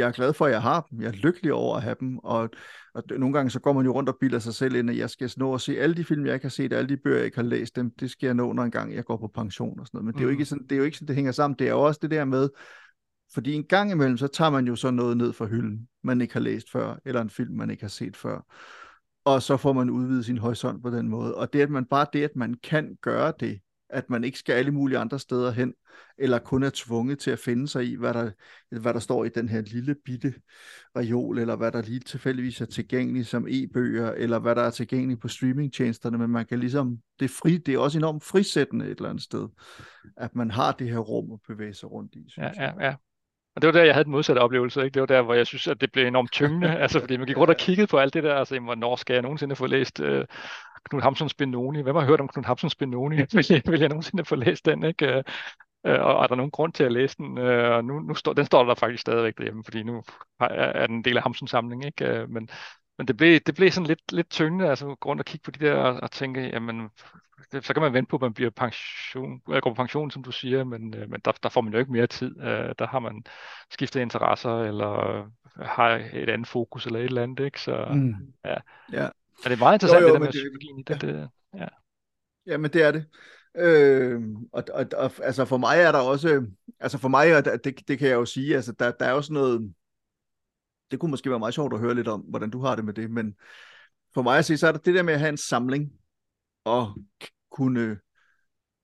jeg er glad for, at jeg har dem. Jeg er lykkelig over at have dem. Og, og nogle gange så går man jo rundt og bilder sig selv ind, at jeg skal nå at se alle de film, jeg ikke har set, alle de bøger, jeg ikke har læst dem, det skal jeg nå, når en gang jeg går på pension og sådan noget. Men mm. det, er jo ikke sådan, det er jo ikke sådan, det hænger sammen. Det er jo også det der med, fordi en gang imellem, så tager man jo så noget ned fra hylden, man ikke har læst før, eller en film, man ikke har set før. Og så får man udvidet sin horisont på den måde. Og det, at man bare det, at man kan gøre det, at man ikke skal alle mulige andre steder hen, eller kun er tvunget til at finde sig i, hvad der, hvad der står i den her lille bitte reol, eller hvad der lige tilfældigvis er tilgængeligt som e-bøger, eller hvad der er tilgængeligt på streamingtjenesterne, men man kan ligesom, det er, fri, det er også enormt frisættende et eller andet sted, at man har det her rum at bevæge sig rundt i. Ja, ja, ja. Og det var der, jeg havde den modsatte oplevelse. Ikke? Det var der, hvor jeg synes, at det blev enormt tyngende. altså, fordi man gik rundt og kiggede på alt det der. Altså, hvornår skal jeg nogensinde få læst uh, Knud Hamsuns Benoni? Hvem har hørt om Knud Hamsuns Benoni? vil, jeg, vil jeg nogensinde få læst den? Ikke? Uh, og er der nogen grund til at læse den? Og nu, nu står, den står der faktisk stadigvæk derhjemme, fordi nu er den en del af Hamsuns samling. Ikke? Uh, men, men det blev, det blev sådan lidt, lidt tyngende, altså gå rundt og kigge på de der og, og tænke, jamen, det, så kan man vente på, at man bliver pension, går på pension, som du siger, men, øh, men der, der får man jo ikke mere tid. Øh, der har man skiftet interesser, eller har et andet fokus, eller et eller andet, ikke? Så mm. ja. ja. Er det er meget interessant, jo, jo, det der med psykologien i det. Ja. det ja. ja, men det er det. Øh, og, og, og altså for mig er der også, altså for mig, og det, det kan jeg jo sige, altså der, der er også noget, det kunne måske være meget sjovt at høre lidt om, hvordan du har det med det, men for mig at se, så er det det der med at have en samling, og kunne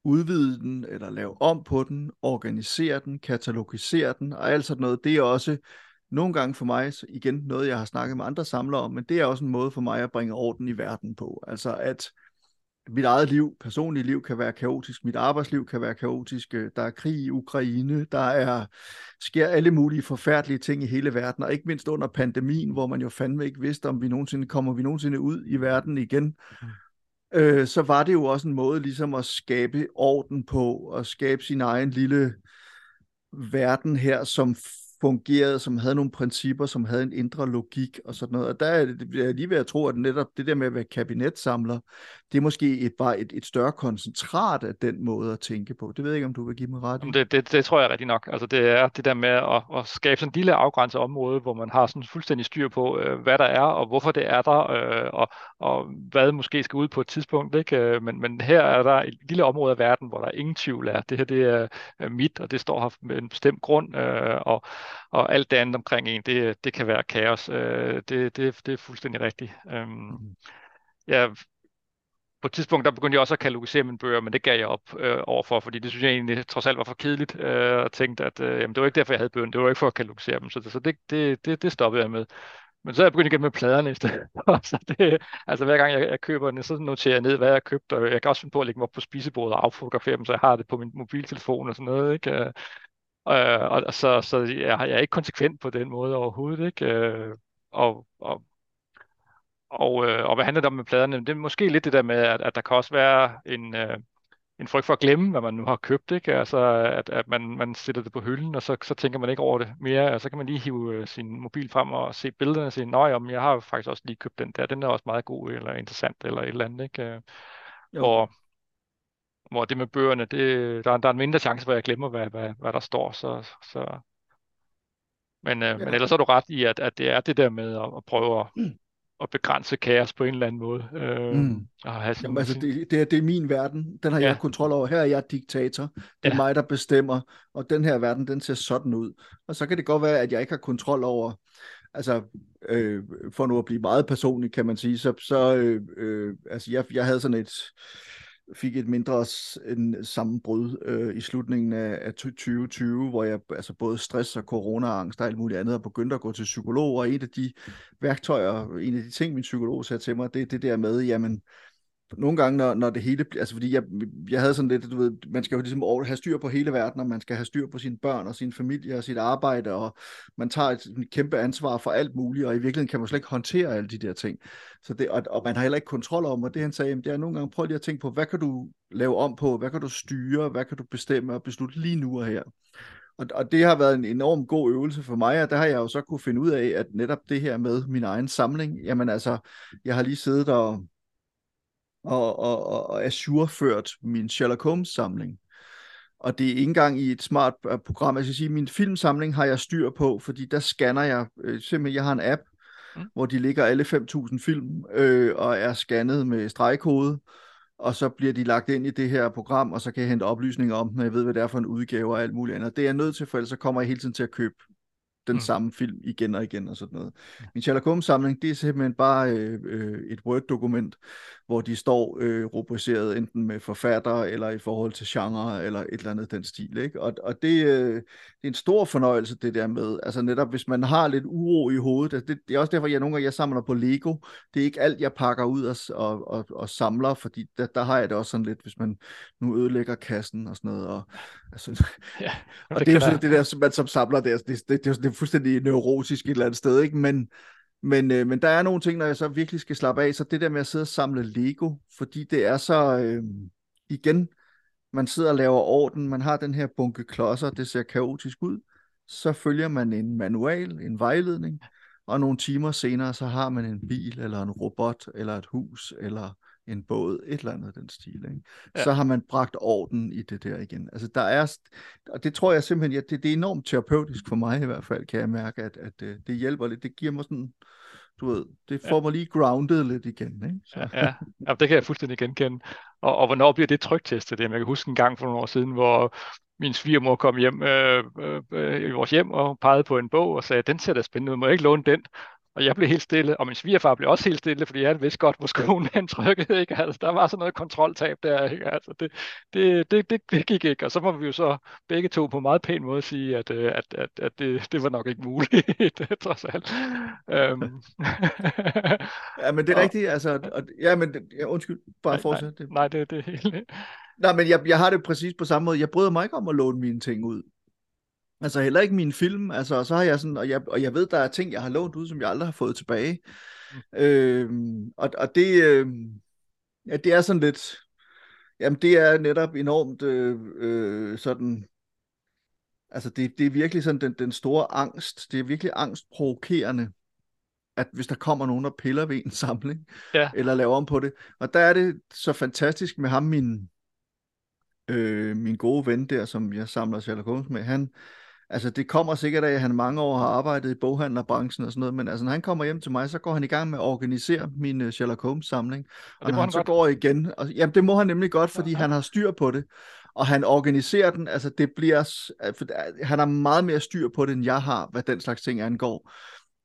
udvide den, eller lave om på den, organisere den, katalogisere den, og alt sådan noget, det er også nogle gange for mig, igen noget jeg har snakket med andre samlere om, men det er også en måde for mig at bringe orden i verden på. Altså at mit eget liv, personlige liv kan være kaotisk, mit arbejdsliv kan være kaotisk, der er krig i Ukraine, der er sker alle mulige forfærdelige ting i hele verden, og ikke mindst under pandemien, hvor man jo fandme ikke vidste, om vi nogensinde kommer vi nogensinde ud i verden igen. Mm øh, så var det jo også en måde ligesom at skabe orden på, og skabe sin egen lille verden her, som fungerede, som havde nogle principper, som havde en indre logik og sådan noget. Og der er det, jeg lige ved at tro, at netop det der med at være kabinetsamler, det er måske et, bare et, et større koncentrat af den måde at tænke på. Det ved jeg ikke, om du vil give mig ret i. Det, det, det tror jeg rigtig nok. Altså det er det der med at, at skabe sådan en lille afgrænset område, hvor man har sådan fuldstændig styr på, øh, hvad der er, og hvorfor det er der, øh, og, og hvad måske skal ud på et tidspunkt. Ikke? Øh, men, men her er der et lille område af verden, hvor der ingen tvivl er. Det her det er mit, og det står her med en bestemt grund, og, og alt det andet omkring en, det, det kan være kaos. Øh, det, det, det er fuldstændig rigtigt. Øhm, mm. ja, på et tidspunkt, der begyndte jeg også at katalogisere mine bøger, men det gav jeg op øh, overfor, fordi det synes jeg egentlig trods alt var for kedeligt, øh, og tænkte, at øh, jamen, det var ikke derfor, jeg havde bøgerne, det var ikke for at katalogisere dem, så, så det, det, det, det stoppede jeg med. Men så er jeg begyndt igen med pladerne i stedet. så det, altså hver gang jeg, jeg køber den, så noterer jeg ned, hvad jeg har købt, og jeg kan også finde på at lægge dem op på spisebordet og affotografere dem, så jeg har det på min mobiltelefon og sådan noget. Ikke? Øh, og så, så jeg, jeg er ikke konsekvent på den måde overhovedet, ikke? Øh, og, og, og, øh, og hvad handler det om med pladerne? Det er måske lidt det der med, at, at der kan også være en, øh, en frygt for at glemme, hvad man nu har købt, ikke? Altså, at, at man, man sætter det på hylden, og så, så tænker man ikke over det mere, og så kan man lige hive øh, sin mobil frem og se billederne og sige, nej, om jeg har faktisk også lige købt den der, den er også meget god, eller interessant, eller et eller andet, ikke? Øh, jo. Hvor, hvor det med bøgerne, det, der, der er en mindre chance for, at jeg glemmer, hvad, hvad, hvad der står. Så, så. Men, øh, ja. men ellers er du ret i, at, at det er det der med at, at prøve at, mm. at begrænse kaos på en eller anden måde. Øh, mm. have sin, Jamen, altså, det, det, er, det er min verden. Den har ja. jeg kontrol over. Her er jeg diktator. Det er ja. mig, der bestemmer. Og den her verden, den ser sådan ud. Og så kan det godt være, at jeg ikke har kontrol over altså øh, for nu at blive meget personlig, kan man sige, så, så øh, øh, altså jeg, jeg havde sådan et, fik et mindre en sammenbrud øh, i slutningen af, af 2020, hvor jeg altså både stress og corona-angst og alt muligt andet, og begyndte at gå til psykolog, og et af de værktøjer, en af de ting, min psykolog sagde til mig, det er det der med, jamen, nogle gange, når, når det hele bliver, altså fordi jeg, jeg havde sådan lidt, du ved, man skal jo ligesom have styr på hele verden, og man skal have styr på sine børn og sin familie og sit arbejde, og man tager et, et kæmpe ansvar for alt muligt, og i virkeligheden kan man slet ikke håndtere alle de der ting. Så det, og, og man har heller ikke kontrol over, og det han sagde, det er nogle gange, prøv lige at tænke på, hvad kan du lave om på, hvad kan du styre, hvad kan du bestemme og beslutte lige nu og her. Og, og det har været en enorm god øvelse for mig, og der har jeg jo så kunne finde ud af, at netop det her med min egen samling, jamen altså, jeg har lige siddet og og, og, og, og ajourført min Sherlock Holmes-samling. Og det er ikke engang i et smart øh, program. Jeg skal sige, min filmsamling har jeg styr på, fordi der scanner jeg, øh, simpelthen, jeg har en app, mm. hvor de ligger alle 5.000 film, øh, og er scannet med stregkode, og så bliver de lagt ind i det her program, og så kan jeg hente oplysninger om dem, jeg ved, hvad det er for en udgave og alt muligt andet. Det er jeg nødt til, for ellers så kommer jeg hele tiden til at købe den mm. samme film igen og igen og sådan noget. Min Sherlock Holmes samling, det er simpelthen bare øh, øh, et Word-dokument, hvor de står øh, rubriceret enten med forfattere eller i forhold til genre eller et eller andet den stil. Ikke? Og, og det, øh, det er en stor fornøjelse det der med, altså netop hvis man har lidt uro i hovedet, altså det, det er også derfor, jeg nogle gange jeg samler på Lego. Det er ikke alt, jeg pakker ud og, og, og, og samler, fordi der, der har jeg det også sådan lidt, hvis man nu ødelægger kassen og sådan noget. Og, altså, ja, og det, det er jo sådan det der, som man som samler, det, det, det, det, det er fuldstændig neurotisk et eller andet sted, ikke? men men, øh, men der er nogle ting, når jeg så virkelig skal slappe af, så det der med at sidde og samle Lego, fordi det er så, øh, igen, man sidder og laver orden, man har den her bunke klodser, det ser kaotisk ud, så følger man en manual, en vejledning, og nogle timer senere, så har man en bil, eller en robot, eller et hus, eller en båd, et eller andet den stil. Ikke? Ja. Så har man bragt orden i det der igen. Altså der er, og det tror jeg simpelthen, ja, det, det er enormt terapeutisk for mig i hvert fald, kan jeg mærke, at, at øh, det hjælper lidt. Det giver mig sådan, du ved, det får ja. mig lige grounded lidt igen. Ikke? Så. Ja, ja. ja, det kan jeg fuldstændig genkende. Og, og hvornår bliver det trygtestet? Jeg kan huske en gang for nogle år siden, hvor min svigermor kom hjem øh, øh, øh, i vores hjem og pegede på en bog og sagde, den ser da spændende ud, må jeg ikke låne den? Og jeg blev helt stille, og min svigerfar blev også helt stille, fordi han vidste godt, hvor skoen han trykkede. Ikke? Altså, der var sådan noget kontroltab der. Ikke? Altså, det, det, det, det, det gik ikke, og så må vi jo så begge to på meget pæn måde sige, at, øh, at, at, at det, det var nok ikke muligt, trods alt. Um. ja, men det er rigtigt. Altså, og, ja, men ja, undskyld, bare fortsæt. Nej, nej, det, det er helt... Nej, men jeg, jeg har det præcis på samme måde. Jeg bryder mig ikke om at låne mine ting ud. Altså heller ikke min film, altså så har jeg sådan, og jeg, og jeg ved, der er ting, jeg har lånt ud, som jeg aldrig har fået tilbage. Mm. Øhm, og, og det, øh, ja, det er sådan lidt, jamen det er netop enormt øh, øh, sådan Altså det, det er virkelig sådan den, den store angst, det er virkelig angstprovokerende, at hvis der kommer nogen og piller ved en samling, Ja. eller laver om på det. Og der er det så fantastisk med ham, min, øh, min gode ven der, som jeg samler Sherlock Holmes med, han, altså det kommer sikkert af, at han mange år har arbejdet i boghandlerbranchen og sådan noget, men altså når han kommer hjem til mig, så går han i gang med at organisere min øh, Sherlock Holmes samling. Og, det når han han så godt. går igen, og, jamen det må han nemlig godt, fordi Ja, ja. han har styr på det, og han organiserer den, altså det bliver, øh, for, øh, han har meget mere styr på det, end jeg har, hvad den slags ting angår.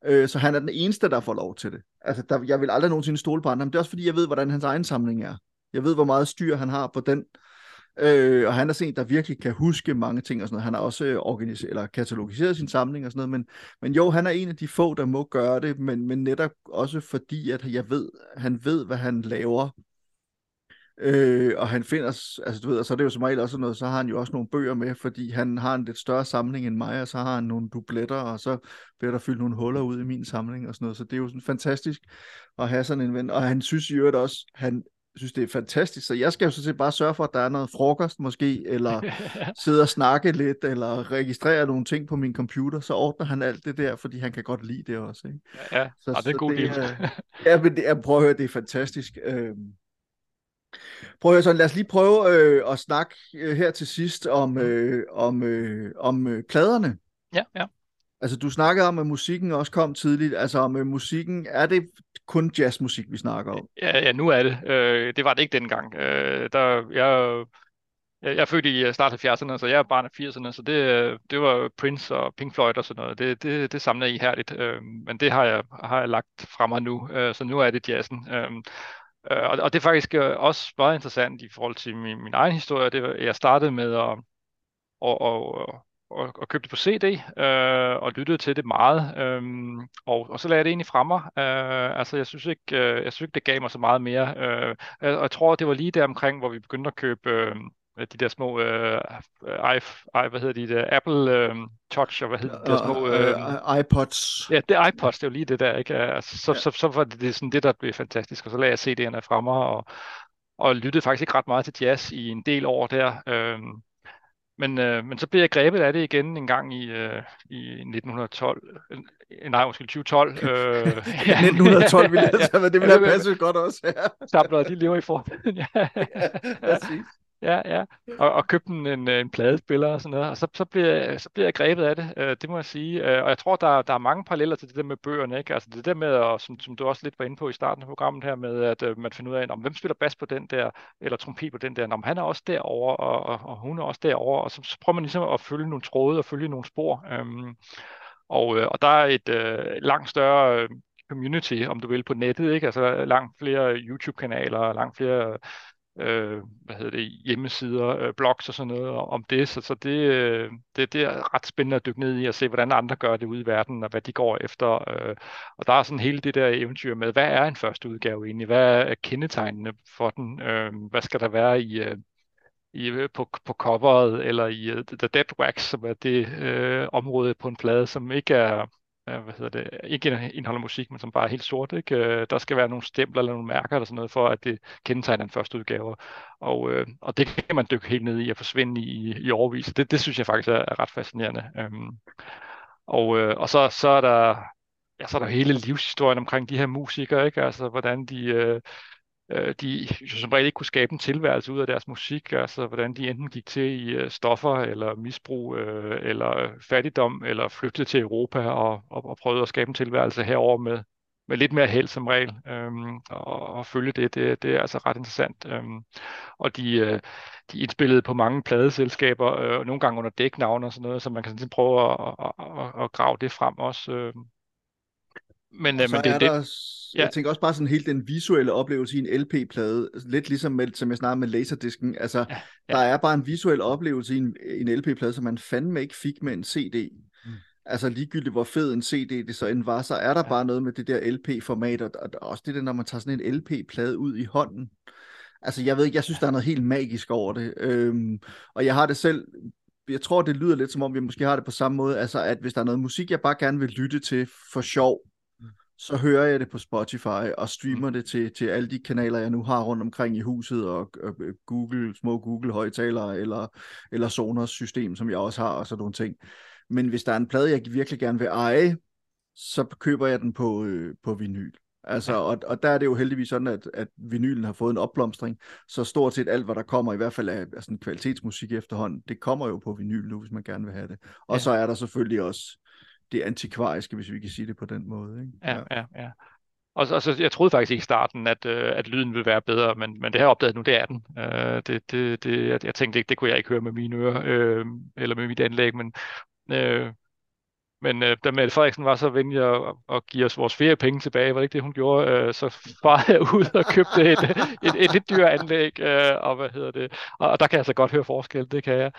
Øh, så han er den eneste, der får lov til det. Altså, der, jeg vil aldrig nogensinde stole på andre, men det er også fordi, jeg ved, hvordan hans egen samling er. Jeg ved, hvor meget styr han har på den. Øh, Øh, og han er sådan en, der virkelig kan huske mange ting og sådan noget. Han har også øh, organiseret, eller katalogiseret sin samling og sådan noget, men, men jo, han er en af de få, der må gøre det, men, men netop også fordi, at jeg ved, han ved, hvad han laver. Øh, og han finder, altså du ved, og så er det jo som regel også noget, så har han jo også nogle bøger med, fordi han har en lidt større samling end mig, og så har han nogle dubletter, og så bliver der fyldt nogle huller ud i min samling og sådan noget, så det er jo sådan fantastisk at have sådan en ven, og han synes i øvrigt også, han synes det er fantastisk, så jeg skal jo så set bare sørge for, at der er noget frokost måske, eller sidde og snakke lidt, eller registrere nogle ting på min computer, så ordner han alt det der, fordi han kan godt lide det også, ikke? ja, Så, og det er god deal. er- ja, men det, er, prøv at høre, det er fantastisk. Øhm, prøv at høre, så lad os lige prøve øh, at snakke øh, her til sidst om, øh, om, øh, om øh, pladerne. ja, ja. Altså, du snakkede om, at musikken også kom tidligt. Altså, om øh, musikken, er det kun jazzmusik, vi snakker om? Ja, ja, nu er det. Øh, det var det ikke dengang. Øh, der, jeg, jeg, jeg er født i øh, start 70'erne, så jeg er barn af 80'erne, så det, øh, det var Prince og Pink Floyd og sådan noget. Det, det, det samler jeg ihærdigt, øh, men det har jeg, har jeg lagt fra mig nu, øh, så nu er det jazzen. Øh, øh og, og det er faktisk også meget interessant i forhold til min, min egen historie. Det, var- jeg startede med at og, og, og, og købte på CD øh, og lyttede til det meget. Øh, og, og så lagde jeg det egentlig fra mig. Øh, altså, jeg synes, ikke, øh, jeg synes ikke, det gav mig så meget mere. Øh, og jeg tror, det var lige der omkring, hvor vi begyndte at købe øh, de der små øh, i, i, hvad hedder de, der, Apple øh, Touch, og hvad hedder de der små... Øh, Øh, iPods. Ja, det iPods, det er jo lige det der, ikke? Altså, så, Ja. så, så var det, det sådan det, der blev fantastisk, og så lagde jeg CD'erne fra mig, og, og lyttede faktisk ikke ret meget til jazz i en del år der. Øhm, men, øh, men så blev jeg grebet af det igen en gang i, øh, i 1912, øh, nej, undskyld, 2012. Øh, ja. 1912 ville jeg Ja, men det ville have passet godt også. Ja, Stabler, de lever i fortiden. ja. præcis. Ja, ja. Og, og købte en, en, en pladespiller og sådan noget, og så, så, bliver, så bliver jeg grebet af det, øh, det må jeg sige. Øh, og jeg tror, der, der er mange paralleller til det der med bøgerne, ikke? Altså det der med, at, som, som du også lidt var inde på i starten af programmet her, med at øh, man finder ud af, om hvem spiller bas på den der, eller trompet på den der, om han er også derovre, og, og, og hun er også derovre, og så, så prøver man ligesom at følge nogle tråde og følge nogle spor. Øhm, og, øh, og der er et øh, langt større community, om du vil, på nettet, ikke? Altså langt flere YouTube-kanaler, langt flere øh, hvad hedder det, hjemmesider, øh, blogs og sådan noget om det, så, så det, øh, det, det er ret spændende at dykke ned i og se, hvordan andre gør det ude i verden, og hvad de går efter. Øh, og der er sådan hele det der eventyr med, hvad er en første udgave egentlig? Hvad er kendetegnene for den? Øh, hvad skal der være i, øh, i, øh, på, på coveret, eller i uh, The Dead Wax, som er det øh, område på en plade, som ikke er hvad hedder det, ikke indeholder musik, men som bare er helt sort. Ikke? Øh, der skal være nogle stempler eller nogle mærker eller sådan noget, for at det kendetegner den første udgave. Og, øh, og det kan man dykke helt ned i og forsvinde i, i overvis. Det, det synes jeg faktisk er, er ret fascinerende. Øhm, og, øh, og så, så er der ja, så er der hele livshistorien omkring de her musikere, ikke? Altså, hvordan de, øh, øh, de som regel ikke kunne skabe en tilværelse ud af deres musik, altså hvordan de enten gik til i øh, stoffer, eller misbrug, øh, eller fattigdom, eller flygtede til Europa og, og, og prøvede at skabe en tilværelse herover med, med lidt mere held som regel, øhm, og, og følge det, det, det er altså ret interessant. Øhm, og de, øh, de indspillede på mange pladeselskaber, øh, nogle gange under dæknavne og sådan noget, så man kan sådan ligesom prøve at, at, at, at grave det frem også. Øh. Men, Og øh, så men det, er det, der, ja. jeg tænker også bare sådan helt den visuelle oplevelse i en LP-plade, lidt ligesom med, som jeg snakkede med laserdisken, altså Ja, ja. der er bare en visuel oplevelse i en, en LP-plade, som man fandme ikke fik med en CD. Mm. Altså ligegyldigt hvor fed en CD det så end var, så er der Ja. bare noget med det der LP-format, og, og også det der, når man tager sådan en LP-plade ud i hånden. Altså jeg ved ikke, jeg synes, der er noget helt magisk over det. Øhm, og jeg har det selv, jeg tror, det lyder lidt som om, vi måske har det på samme måde, altså at hvis der er noget musik, jeg bare gerne vil lytte til for sjov, så hører jeg det på Spotify og streamer mm. det til, til alle de kanaler, jeg nu har rundt omkring i huset, og, og Google, små Google-højtalere, eller, eller Sonos system, som jeg også har, og sådan nogle ting. Men hvis der er en plade, jeg virkelig gerne vil eje, så køber jeg den på, øh, på vinyl. Altså, og, og der er det jo heldigvis sådan, at, at vinylen har fået en opblomstring, så stort set alt, hvad der kommer, i hvert fald af, af sådan kvalitetsmusik efterhånden, det kommer jo på vinyl nu, hvis man gerne vil have det. Og ja. så er der selvfølgelig også det antikvariske, hvis vi kan sige det på den måde. Ikke? Ja, ja, ja. Og, og så, jeg troede faktisk ikke i starten, at, øh, at lyden ville være bedre, men, men det jeg opdaget nu, det er den. Øh, det, det, det, jeg, jeg tænkte ikke, det kunne jeg ikke høre med mine ører, øh, eller med mit anlæg, men øh, men øh, da Mette Frederiksen var så venlig at, at give os vores feriepenge tilbage, var det ikke det, hun gjorde, øh, så var jeg ud og købte et, et, et, et lidt dyre anlæg, øh, og hvad hedder det, og, og der kan jeg så godt høre forskel, det kan jeg.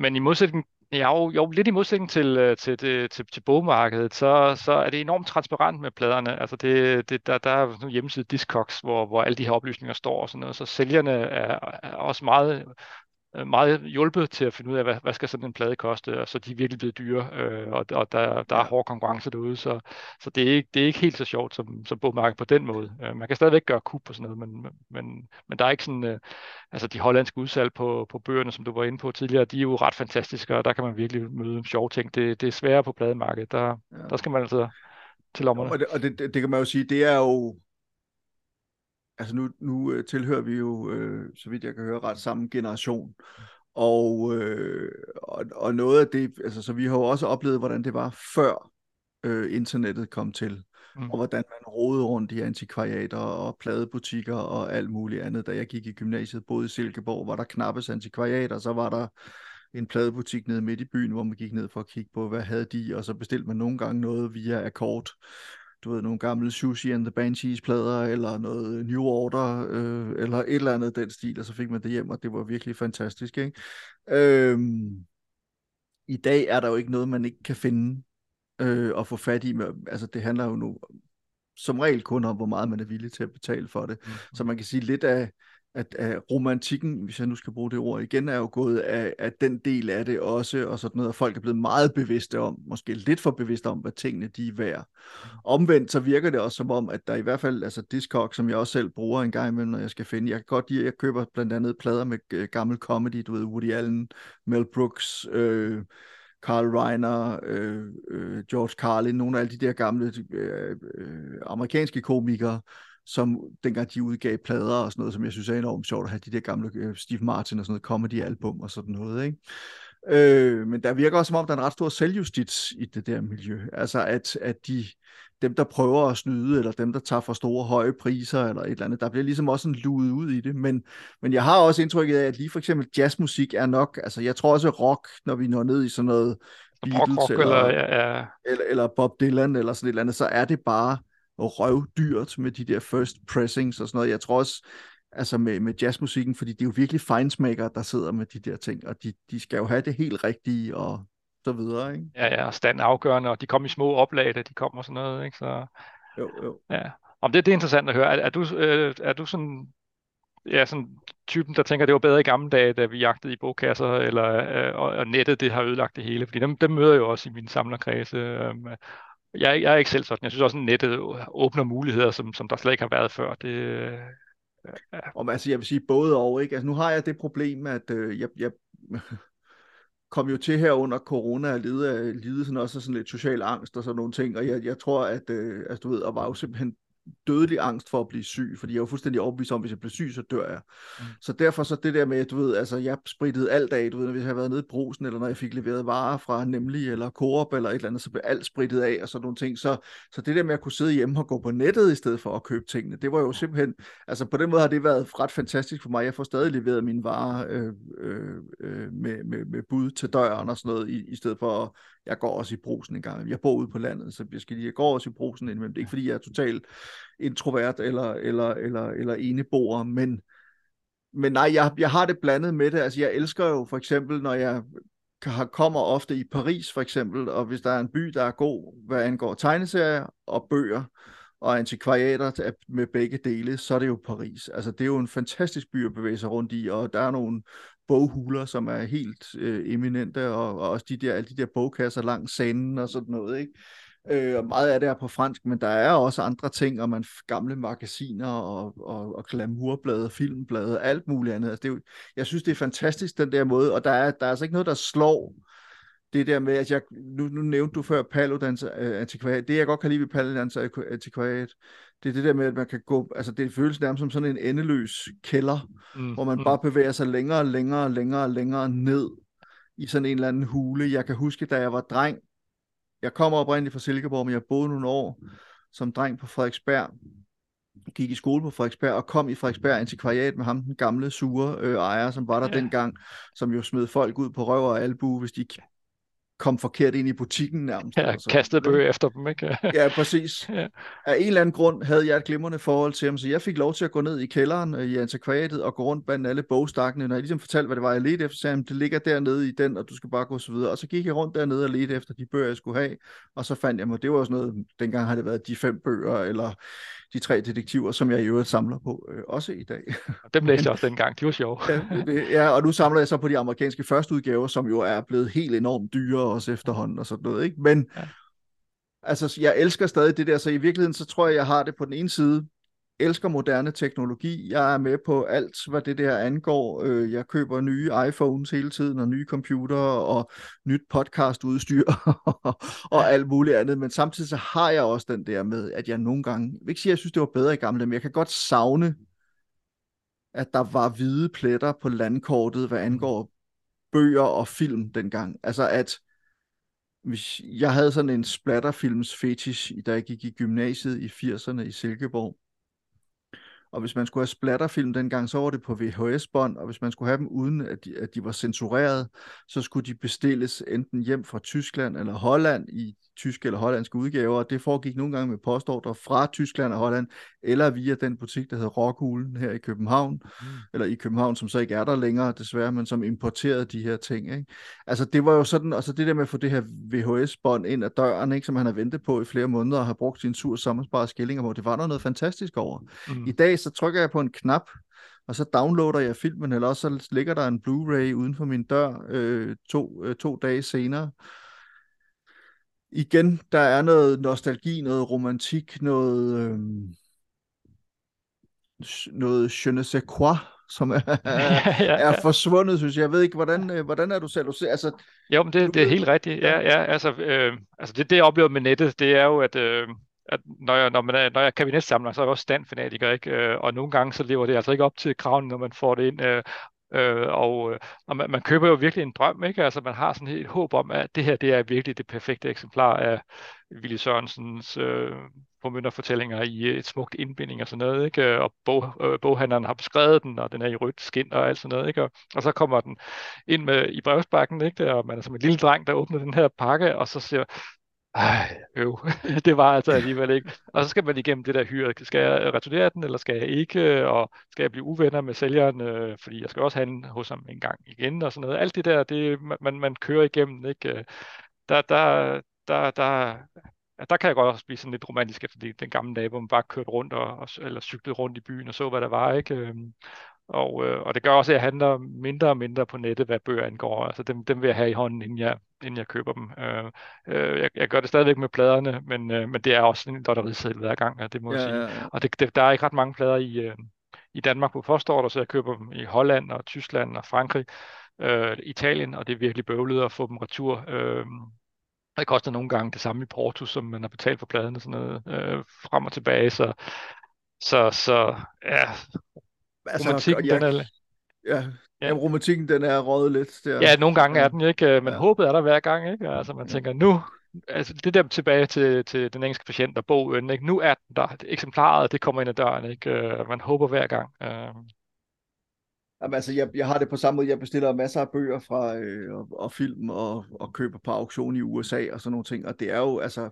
Men i modsætning Ja, jo, jo, lidt i modsætning til, øh, til, til, til, til bogmarkedet, så, så er det enormt transparent med pladerne. Altså det, det, der, der er sådan en hjemmeside Discogs, hvor, hvor alle de her oplysninger står og sådan noget, så sælgerne er, er også meget meget hjulpet til at finde ud af, hvad, hvad skal sådan en plade koste, og så de er virkelig blevet dyre, øh, og, og der, der er hård konkurrence derude, så, så det, er ikke, det er ikke helt så sjovt som, som bogmarkedet på den måde. Øh, man kan stadigvæk gøre kub og sådan noget, men, men, men der er ikke sådan, øh, altså de hollandske udsalg på, på bøgerne, som du var inde på tidligere, de er jo ret fantastiske, og der kan man virkelig møde sjove ting. Det, det er sværere på plademarkedet, der, ja. der skal man altså til lommerne. Og, det, og det, det kan man jo sige, det er jo altså nu, nu øh, tilhører vi jo, øh, så vidt jeg kan høre, ret samme generation. Og, øh, og, og noget af det, altså så vi har jo også oplevet, hvordan det var før øh, internettet kom til, mm. og hvordan man rodede rundt i antikvariater og pladebutikker og alt muligt andet. Da jeg gik i gymnasiet, boede i Silkeborg, var der knappes antikvariater, så var der en pladebutik nede midt i byen, hvor man gik ned for at kigge på, hvad havde de, og så bestilte man nogle gange noget via akkord du ved, nogle gamle Sushi and the Banshees plader, eller noget New Order, øh, eller et eller andet den stil, og så fik man det hjem, og det var virkelig fantastisk, ikke? Øhm, I dag er der jo ikke noget, man ikke kan finde øh, og få fat i. Med, altså, det handler jo nu som regel kun om, hvor meget man er villig til at betale for det. Mm-hmm. Så man kan sige lidt af, at, at romantikken, hvis jeg nu skal bruge det ord igen, er jo gået af, af den del af det også, og sådan noget, at folk er blevet meget bevidste om, måske lidt for bevidste om, hvad tingene de er værd. Omvendt så virker det også som om, at der i hvert fald, altså Discog, som jeg også selv bruger en gang imellem, når jeg skal finde, jeg kan godt lide, at jeg køber blandt andet plader med øh, gammel comedy, du ved, Woody Allen, Mel Brooks, øh, Carl Reiner, øh, øh, George Carlin, nogle af alle de der gamle øh, øh, amerikanske komikere, som dengang de udgav plader og sådan noget, som jeg synes er enormt sjovt at have de der gamle øh, Steve Martin og sådan noget comedy-album og sådan noget, ikke? Øh, men der virker også som om, der er en ret stor selvjustits i det der miljø. Altså at, at de, dem, der prøver at snyde, eller dem, der tager for store høje priser, eller et eller andet, der bliver ligesom også en luet ud i det. Men, men jeg har også indtrykket af, at lige for eksempel jazzmusik er nok, altså jeg tror også rock, når vi når ned i sådan noget Beatles, rock, rock, eller, eller, ja, ja. Eller, eller Bob Dylan, eller sådan et eller andet, så er det bare røvdyrt med de der first pressings og sådan noget. Jeg tror også, altså med, med jazzmusikken, fordi det er jo virkelig fejnsmækkere, der sidder med de der ting, og de, de skal jo have det helt rigtige og så videre, ikke? Ja, ja, stand afgørende, og de kommer i små oplag, da de kommer og sådan noget, ikke? Så, jo, jo. Ja. Om det, det er interessant at høre. Er, er, du, øh, er du sådan, ja, sådan typen, der tænker, det var bedre i gamle dage, da vi jagtede i bogkasser, eller, øh, og, og nettet, det har ødelagt det hele? Fordi dem, dem møder jeg jo også i min samlerkredse. Øh, jeg, jeg er ikke selv sådan. Jeg synes også, at nettet åbner muligheder, som, som der slet ikke har været før. Det, øh, ja. Om, altså, jeg vil sige både og. Ikke? Altså, nu har jeg det problem, at øh, jeg, jeg kom jo til her under corona og lide, lide sådan også sådan lidt social angst og sådan nogle ting, og jeg, jeg tror, at øh, altså, du ved, og var jo simpelthen dødelig angst for at blive syg, fordi jeg var fuldstændig overbevist om, at hvis jeg bliver syg, så dør jeg. Mm. Så derfor så det der med, du ved, altså jeg sprittede alt af, du ved, hvis jeg havde været nede i brusen, eller når jeg fik leveret varer fra Nemlig, eller Coop, eller et eller andet, så blev alt sprittet af, og sådan nogle ting. Så, så det der med at kunne sidde hjemme og gå på nettet, i stedet for at købe tingene, det var jo simpelthen, altså på den måde har det været ret fantastisk for mig. Jeg får stadig leveret mine varer øh, øh, øh med, med, med bud til døren og sådan noget, i, i stedet for at jeg går også i brusen en gang. Jeg bor ude på landet, så jeg, skal lige, jeg går også i brusen indimellem. Det er ikke fordi, jeg er totalt introvert eller, eller, eller, eller eneboer, men, men nej, jeg, jeg har det blandet med det. Altså, jeg elsker jo for eksempel, når jeg kommer ofte i Paris for eksempel, og hvis der er en by, der er god, hvad angår tegneserier og bøger, og antikvariater med begge dele, så er det jo Paris. Altså, det er jo en fantastisk by at bevæge sig rundt i, og der er nogle boghuler, som er helt øh, eminente, og, og også de der, alle de der bogkasser langs scenen og sådan noget, ikke? Øh, og meget af det er på fransk, men der er også andre ting, og man gamle magasiner og, og, og glamourblade, filmblade, alt muligt andet. Altså, det er jo, jeg synes, det er fantastisk, den der måde, og der er, der er altså ikke noget, der slår det der med, at jeg, nu, nu nævnte du før Paludans øh, antikvariat, det jeg godt kan lide ved Paludans antikvariat, det er det der med, at man kan gå, altså det føles nærmest som sådan en endeløs kælder, mm, hvor man mm. bare bevæger sig længere og længere og længere og længere ned i sådan en eller anden hule. Jeg kan huske, da jeg var dreng, jeg kommer oprindeligt fra Silkeborg, men jeg boede nogle år som dreng på Frederiksberg, gik i skole på Frederiksberg og kom i Frederiksberg antikvariat med ham, den gamle sure øh, ejer, som var der ja. dengang, som jo smed folk ud på røv og albu, hvis de kom forkert ind i butikken nærmest. Ja, altså. kastede bøger efter dem, ikke? ja, præcis. Ja. Af en eller anden grund havde jeg et glimrende forhold til ham, så jeg fik lov til at gå ned i kælderen øh, i antikvariatet og gå rundt blandt alle bogstakkene. Når jeg ligesom fortalte, hvad det var, jeg ledte efter, så sagde han, det ligger dernede i den, og du skal bare gå så videre. Og så gik jeg rundt dernede og ledte efter de bøger, jeg skulle have, og så fandt jeg mig, det var sådan noget, dengang har det været de fem bøger, eller de tre detektiver, som jeg i øvrigt samler på, øh, også i dag. Dem læste jeg også dengang, de var sjove. ja, det, ja, og nu samler jeg så på de amerikanske førsteudgaver, som jo er blevet helt enormt dyre også efterhånden og sådan noget. Ikke? Men ja. altså, jeg elsker stadig det der, så i virkeligheden, så tror jeg, jeg har det på den ene side, elsker moderne teknologi. Jeg er med på alt, hvad det der angår. Øh, jeg køber nye iPhones hele tiden, og nye computere, og nyt podcastudstyr, og alt muligt andet. Men samtidig så har jeg også den der med, at jeg nogle gange, jeg vil ikke sige, at jeg synes, det var bedre i gamle men jeg kan godt savne, at der var hvide pletter på landkortet, hvad angår bøger og film dengang. Altså at hvis jeg havde sådan en splatterfilms fetish, da jeg gik i gymnasiet i 80'erne i Silkeborg, og hvis man skulle have splatterfilm dengang, så var det på VHS-bånd, og hvis man skulle have dem uden, at de, at de var censureret, så skulle de bestilles enten hjem fra Tyskland eller Holland i tyske eller hollandske udgaver, og det foregik nogle gange med postordre fra Tyskland og Holland, eller via den butik, der hedder Rockhulen her i København, mm. eller i København, som så ikke er der længere desværre, men som importerede de her ting. Ikke? Altså det var jo sådan, altså det der med at få det her VHS-bånd ind ad døren, ikke, som han har ventet på i flere måneder og har brugt sin sur sommersparede skillinger på, det var der noget fantastisk over. Mm. I dag så trykker jeg på en knap, og så downloader jeg filmen, eller også så ligger der en Blu-ray uden for min dør øh, to, øh, to dage senere, igen, der er noget nostalgi, noget romantik, noget, øh, noget je ne sais quoi, som er, ja, ja, ja. er forsvundet, synes jeg. Jeg ved ikke, hvordan, øh, hvordan er du selv? Altså, jo, men det, det er helt rigtigt. Ja, ja, altså, øh, altså det, det, jeg oplever med nettet, det er jo, at, øh, at når, jeg, når, man er, når jeg er kabinetssamler, så er jeg også standfanatiker, ikke? Øh, og nogle gange så lever det altså ikke op til kravene, når man får det ind. Øh, øh og øh, og man, man køber jo virkelig en drøm, ikke? Altså man har sådan et håb om, at det her det er virkelig det perfekte eksemplar af Willy Sørensens øh, formynderfortællinger i et smukt indbinding og sådan noget, ikke? Og bog, øh, boghandleren har beskrevet den, og den er i rødt skin og alt sådan noget, ikke? Og, og så kommer den ind med, i brevsbakken, ikke? Og man er som en lille dreng, der åbner den her pakke, og så siger ej, øv, det var altså alligevel ikke. Og så skal man igennem det der hyre. Skal jeg returnere den, eller skal jeg ikke? Og skal jeg blive uvenner med sælgeren, øh, fordi jeg skal også handle hos ham en gang igen, og sådan noget. Alt det der, det, man, man kører igennem, ikke? Øh, der, der, der, der, ja, der kan jeg godt også blive sådan lidt romantisk efter den gamle dag, hvor man bare kørte rundt og, og, eller cyklede rundt i byen og så, hvad der var, ikke? Øh, og, øh, og det gør også, at jeg handler mindre og mindre på nettet, hvad bøger angår. Altså dem, dem vil jeg have i hånden, inden jeg, inden jeg køber dem. Øh, øh, jeg, jeg gør det stadigvæk med pladerne, men, øh, men det er også en lotteriseddel hver gang, ja, det må ja, jeg sige. Ja, ja. Og det, det, der er ikke ret mange plader i, øh, i Danmark på postorder, så jeg køber dem i Holland og Tyskland og Frankrig, øh, Italien, og det er virkelig bøvlet at få dem retur. Øh, det koster nogle gange det samme i Porto, som man har betalt for pladen og sådan noget, øh, frem og tilbage, så, så, så ja, altså, romantikken, jeg, den er... Ja, ja. Jamen, romantikken, den er røget lidt. Der. Ja, nogle gange er den ikke, øh, men ja. håbet er der hver gang, ikke? Altså, man tænker, nu, altså det der tilbage til, til den engelske patient og bogen, ikke? nu er den der, eksemplaret, det kommer ind ad døren, ikke? Øh, man håber hver gang. Øh. Jamen, altså, jeg, jeg har det på samme måde. Jeg bestiller masser af bøger fra øh, og, og film og, og køber på auktion i USA og sådan nogle ting. Og det er jo, altså,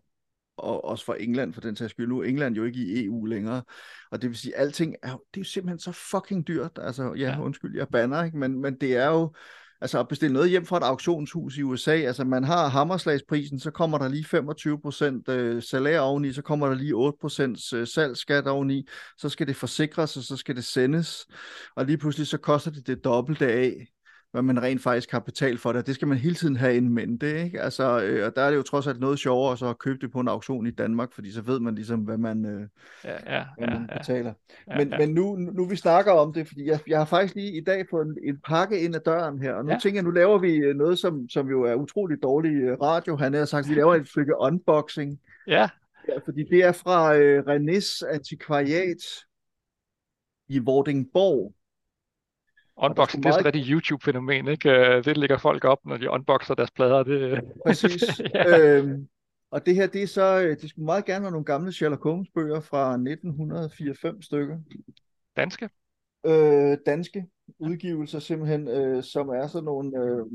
og også fra England for den sags skyld. Nu er England jo ikke i EU længere, og det vil sige, at alting er, det er jo simpelthen så fucking dyrt. Altså, ja, ja. undskyld, jeg banner, ikke? Men, men det er jo, altså at bestille noget hjem fra et auktionshus i USA, altså man har hammerslagsprisen, så kommer der lige 25% øh, salær oveni, så kommer der lige 8% øh, salgsskat oveni, så skal det forsikres, og så skal det sendes, og lige pludselig så koster det det dobbelte af, hvad man rent faktisk har betalt for det. Det skal man hele tiden have en mente, ikke? Altså, øh, og der er det jo trods alt noget sjovere så at købe det på en auktion i Danmark, fordi så ved man ligesom, hvad man, øh, Ja, ja, hvad man ja, betaler. ja, Men, ja. men nu, nu vi snakker om det, fordi jeg, jeg har faktisk lige i dag fået en, en pakke ind ad døren her, og nu Ja. tænker jeg, nu laver vi øh, noget, som, som jo er utrolig dårlig øh, radio. Han har sagt, vi laver et stykke unboxing, Ja, ja, fordi det er fra øh, Renés Antikvariat i Vordingborg. Unboxing, det er sådan et YouTube-fænomen, ikke? Øh, Det lægger folk op, når de unboxer deres plader. Det, Præcis. ja. øhm, og det her, det er så, øh, det skulle meget gerne være nogle gamle Sherlock Holmes bøger fra 1994 stykker. Danske. øh, danske udgivelser simpelthen, øh, som er sådan nogle, øh,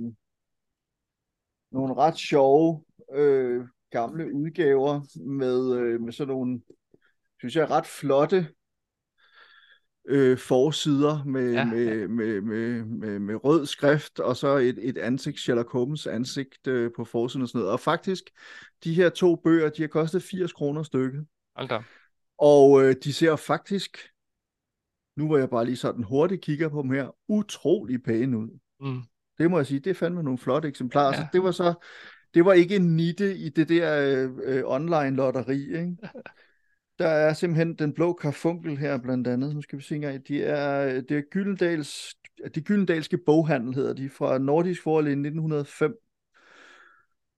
nogle ret sjove øh, gamle udgaver med, øh, med sådan nogle, synes jeg, ret flotte øh, forsider med, Ja, med, med, med, med, med rød skrift, og så et, et ansigt, Sherlock Holmes ansigt øh, på forsiden og sådan noget. Og faktisk, de her to bøger, de har kostet 80 kroner stykket. Hold da. Og øh, de ser faktisk, nu hvor jeg bare lige sådan hurtigt kigger på dem her, utrolig pæne ud. Mm. Det må jeg sige, det er fandme nogle flotte eksemplarer. Ja. Så det var så, det var ikke en nitte i det der øh, øh, online lotteri, ikke? Der er simpelthen den blå karfunkel her blandt andet. Nu skal vi se engang. De er, det er Gyldendals, de Gyldendalske boghandel hedder de, fra Nordisk Forlag i 1905.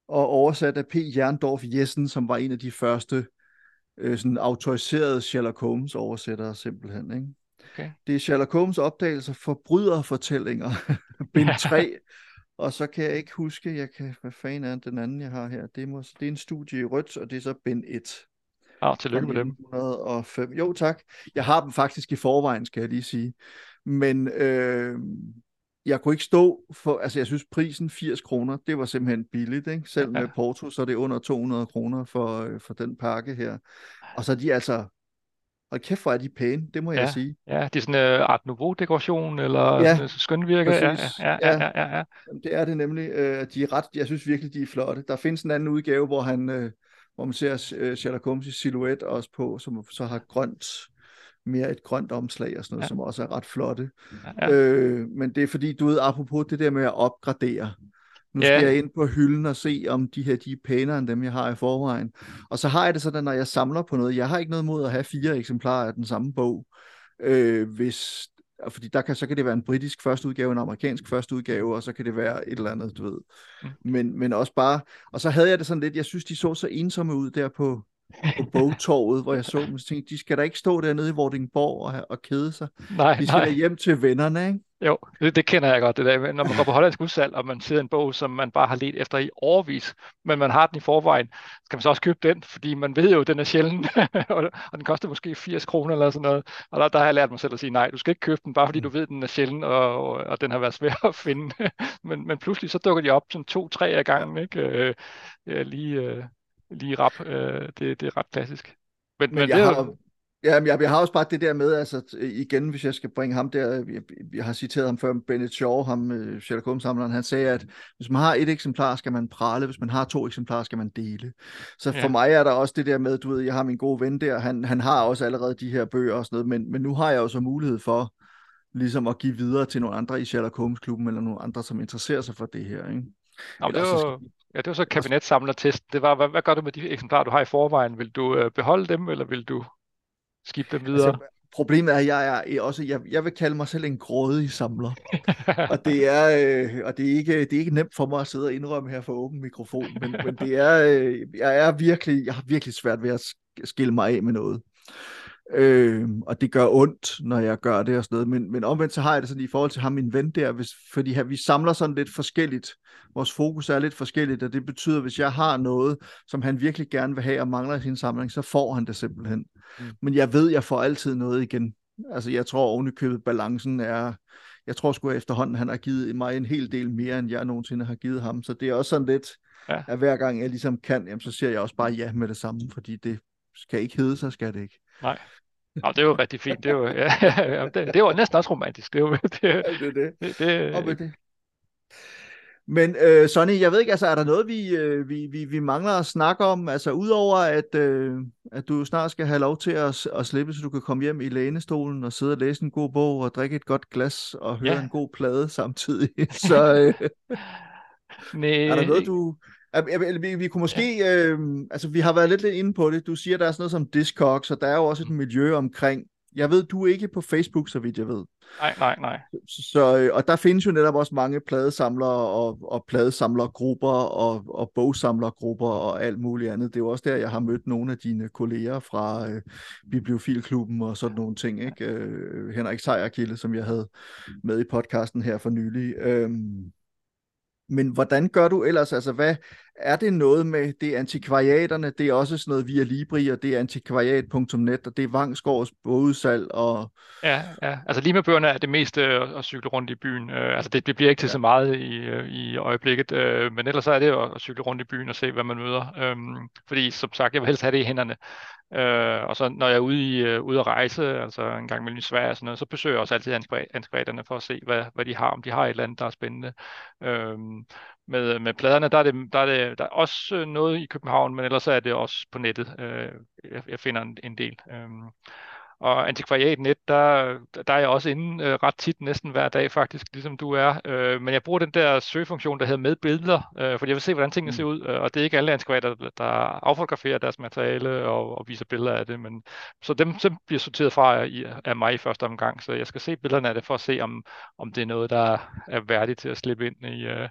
Og oversat af P. Jerndorf Jessen, som var en af de første øh, sådan autoriserede Sherlock Holmes oversættere simpelthen. Ikke? Okay. Det er Sherlock Holmes opdagelser, forbryderfortællinger, bind Ja. 3. Og så kan jeg ikke huske, jeg kan, hvad fanden er den anden, jeg har her? Det, må, det er en studie i rødt, og det er så bind 1. Ja, tillykke med dem. 1905. Jo, tak. Jeg har dem faktisk i forvejen, skal jeg lige sige. Men øh, jeg kunne ikke stå for, altså jeg synes prisen 80 kroner, det var simpelthen billigt, ikke? Selv med Ja. Porto, så er det under 200 kroner for, øh, for den pakke her. Og så er de altså, hold kæft hvor er de pæne, det må jeg sige. Ja, det er sådan en uh, Art Nouveau-dekoration, eller Ja, uh, skønvirke. Ja, ja, ja, Ja. ja, ja, ja. Det er det nemlig. Øh, de er ret, jeg synes virkelig, de er flotte. Der findes en anden udgave, hvor han, øh, hvor man ser øh, Sherlock Holmes' silhuet også på, som så har grønt, mere et grønt omslag og sådan noget, Ja. som også er ret flotte. ja, ja. Øh, men det er fordi, du ved, apropos det der med at opgradere. Nu skal jeg ind på hylden og se, om de her de er pænere end dem, jeg har i forvejen. Og så har jeg det sådan, når jeg samler på noget, jeg har ikke noget mod at have fire eksemplarer af den samme bog. Øh, hvis, fordi der kan, så kan det være en britisk første udgave, en amerikansk første udgave, og så kan det være et eller andet, du ved. Men, men også bare, og så havde jeg det sådan lidt, jeg synes, de så så ensomme ud der på, på bogtorvet, hvor jeg så dem, så tænkte, de skal da ikke stå dernede i Vordingborg og, og kede sig. Nej, De skal nej. da hjem til vennerne, ikke? Jo, det, det kender jeg godt, det der. Når man går på hollandsk udsalg, og man ser en bog, som man bare har let efter i årvis, men man har den i forvejen, skal man så også købe den, fordi man ved jo, at den er sjælden, og, den koster måske 80 kroner eller sådan noget. Og der, der har jeg lært mig selv at sige, nej, du skal ikke købe den, bare fordi du ved, at den er sjælden, og, og, og den har været svær at finde. men, men pludselig så dukker de op sådan to-tre af gangen, ikke? Øh, øh, lige, øh, lige rap. Øh, det, det er ret klassisk. Men, Men, men jeg det har, ja, men jeg, jeg har også bare det der med, altså igen, hvis jeg skal bringe ham der, jeg, jeg har citeret ham før, Bennett Shaw, ham øh, Sherlock Holmes samleren, han sagde, at hvis man har et eksemplar, skal man prale, hvis man har to eksemplarer, skal man dele. Så for Ja. mig er der også det der med, du ved, jeg har min gode ven der, han, han har også allerede de her bøger og sådan noget, men, men nu har jeg jo så mulighed for, ligesom at give videre til nogle andre i Sherlock Holmes-klubben, eller nogle andre, som interesserer sig for det her, ikke? Nå, det var, ja, det var så kabinetsamlertest. Det var, hvad, hvad gør du med de eksemplarer, du har i forvejen? Vil du øh, beholde dem, eller vil du skifte dem videre? Altså, problemet er, at jeg er også, jeg, jeg vil kalde mig selv en grådig samler. og det er, øh, og det er, ikke, det er ikke nemt for mig at sidde og indrømme her for åben mikrofon, men, men det er, øh, jeg er virkelig, jeg har virkelig svært ved at sk- skille mig af med noget. Øh, og det gør ondt, når jeg gør det og sådan noget, men, men omvendt så har jeg det sådan i forhold til ham, min ven der, hvis, fordi her, vi samler sådan lidt forskelligt. Vores fokus er lidt forskelligt, og det betyder, at hvis jeg har noget, som han virkelig gerne vil have og mangler i sin samling, så får han det simpelthen. Mm. Men jeg ved, jeg får altid noget igen. Altså jeg tror ovenikøbet balancen er, jeg tror sgu at efterhånden, han har givet mig en hel del mere, end jeg nogensinde har givet ham. Så det er også sådan lidt, Ja. at hver gang jeg ligesom kan, jamen, så siger jeg også bare ja med det samme, fordi det skal ikke hedde, så skal det ikke. Nej. Nå, det er jo rigtig fint. Det er jo, ja, ja, det, det jo næsten også romantisk. Det er jo, det, Ja, det er det. det, det, Og med det. Men øh, Sonny, jeg ved ikke, altså er der noget, vi, øh, vi, vi, vi mangler at snakke om? Altså udover at, øh, at du snart skal have lov til at, at slippe, så du kan komme hjem i lænestolen og sidde og læse en god bog og drikke et godt glas og høre Ja. en god plade samtidig. Så øh, Nej, er der noget, du... Vi, vi kunne måske... Øh, altså vi har været lidt, lidt inde på det. Du siger, der er sådan noget som Discogs, og der er jo også et miljø omkring... Jeg ved, du er ikke på Facebook, så vidt jeg ved. Nej, nej, nej. Så, øh, og der findes jo netop også mange pladesamlere og, og pladesamlergrupper og, og bogsamlergrupper og alt muligt andet. Det er jo også der, jeg har mødt nogle af dine kolleger fra øh, Bibliofilklubben og sådan nogle ting. Ikke? Øh, Henrik Sejerkilde, som jeg havde med i podcasten her for nylig. Øhm, men hvordan gør du ellers? Altså, hvad er det noget med det er antikvariaterne? Det er også sådan noget via Libri, og det er antikvariat.net, og det er Vangsgaards bogudsalg, og Ja, ja. Altså lige med bøgerne er det meste at, at cykle rundt i byen. Øh, altså det, det bliver ikke til Ja. så meget i, øh, i øjeblikket, øh, men ellers så er det at, at cykle rundt i byen og se, hvad man møder. Øhm, fordi som sagt, jeg vil helst have det i hænderne. Øh, og så når jeg er ude, i, øh, ude at rejse, altså en gang mellem i Sverige og sådan noget, så besøger jeg også altid antikva- antikvariaterne for at se, hvad, hvad de har, om de har et eller andet, der er spændende. Øhm, med, med pladerne, der er, det, der, er det, der er også øh, noget i København, men ellers er det også på nettet. Øh, jeg, jeg finder en, en del. Øhm, og Antikvariat.net, der, der er jeg også inde øh, ret tit, næsten hver dag faktisk, ligesom du er. Øh, men jeg bruger den der søgefunktion, der hedder med billeder, øh, fordi jeg vil se, hvordan tingene Mm. ser ud. Øh, og det er ikke alle antikvariater, der, der affotograferer deres materiale og, og viser billeder af det. Men, så dem, dem bliver sorteret fra i, af mig i første omgang. Så jeg skal se billederne af det for at se, om, om det er noget, der er værdigt til at slippe ind i, øh,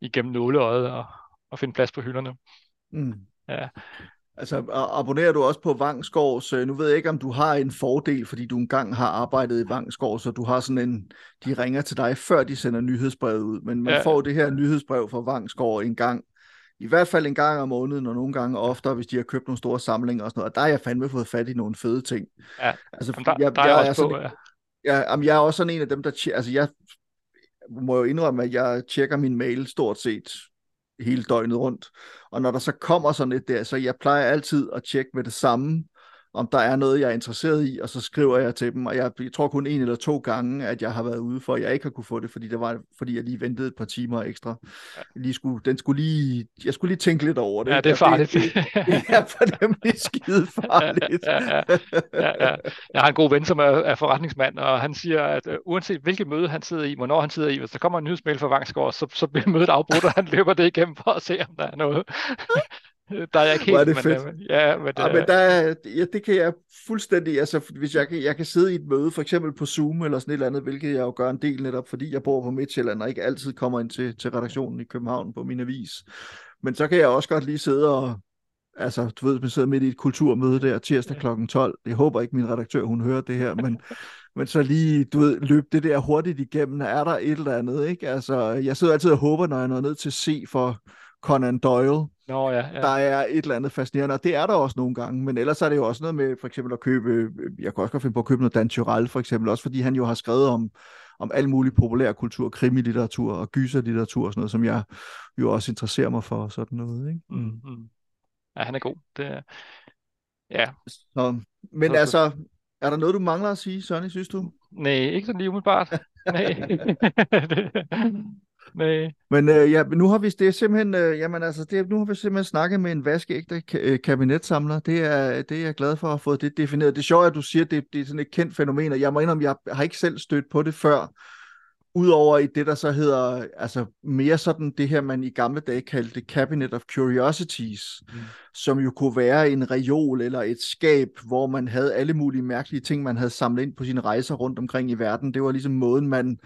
igennem nåleøjet og, og finde plads på hylderne. mm. Ja. Altså, abonnerer du også på Vangsgaards? Øh, Nu ved jeg ikke, om du har en fordel, fordi du engang har arbejdet i Vangsgaard, så du har sådan en, de ringer til dig, før de sender nyhedsbrevet ud, men man Ja. får det her nyhedsbrev fra Vangsgaard en gang, i hvert fald en gang om måneden, og nogle gange oftere, hvis de har købt nogle store samlinger og sådan noget, og der har jeg fandme fået fat i nogle fede ting. Ja. Altså, Jamen, der, jeg, der er jeg jeg, også er på, sådan, ja. jeg, jamen, jeg er også sådan en af dem, der, altså jeg må jo indrømme, at jeg tjekker min mail stort set hele døgnet rundt. Og når der så kommer sådan et der, så jeg plejer altid at tjekke med det samme, om der er noget, jeg er interesseret i, og så skriver jeg til dem. Og jeg, jeg tror kun en eller to gange, at jeg har været ude for, at jeg ikke har kunne få det, fordi, det var, fordi jeg lige ventede et par timer ekstra. Jeg lige skulle, den skulle lige, jeg skulle lige tænke lidt over det. Ja, det er farligt. Det, det, det er for nemlig skide farligt. ja, ja, ja, ja. Jeg har en god ven, som er, er forretningsmand, og han siger, at uh, uanset hvilket møde han sidder i, hvornår han sidder i, hvis der kommer en nyhedsmail fra Vangsgaard, så, så bliver mødet afbrudt, og han løber det igennem for at se, om der er noget. Der er jeg ikke helt, det men, fedt. øh, ja, men, Ja, øh, men der, er- ja, det kan jeg fuldstændig, altså hvis jeg kan, jeg kan sidde i et møde, for eksempel på Zoom eller sådan et eller andet, hvilket jeg jo gør en del netop, fordi jeg bor på Midtjylland og ikke altid kommer ind til, til redaktionen i København på min avis. Men så kan jeg også godt lige sidde og, altså du ved, man sidder midt i et kulturmøde der tirsdag kl. 12. Jeg håber ikke min redaktør, hun hører det her, men, men så lige, du ved, løb det der hurtigt igennem, er der et eller andet, ikke? Altså, jeg sidder altid og håber, når jeg når ned til C for Conan Doyle, Nå ja, ja. der er et eller andet fascinerende, og det er der også nogle gange, men ellers er det jo også noget med for eksempel at købe, jeg kan også godt finde på at købe noget Dan Tyrell for eksempel, også fordi han jo har skrevet om, om al mulig populær kultur, krimilitteratur og gyserlitteratur og sådan noget, som jeg jo også interesserer mig for og sådan noget. Ikke? Mm, mm. Ja, han er god. Det, er- ja, Så, men Så- så- altså, er der noget, du mangler at sige, Sonny, synes du? nej, ikke sådan lige umiddelbart. Nej. Nej. Men øh, ja, nu har vi det er simpelthen, øh, jamen altså, det, nu har vi simpelthen snakket med en vaskeægte øh, kabinetsamler. Det er, det er jeg glad for at have fået det defineret. Det er sjovt, at du siger, at det, det er sådan et kendt fænomen, og jeg må indrømme, jeg har ikke selv stødt på det før, udover i det, der så hedder, altså mere sådan det her, man i gamle dage kaldte Cabinet of Curiosities, Mm. som jo kunne være en reol eller et skab, hvor man havde alle mulige mærkelige ting, man havde samlet ind på sine rejser rundt omkring i verden. Det var ligesom måden, man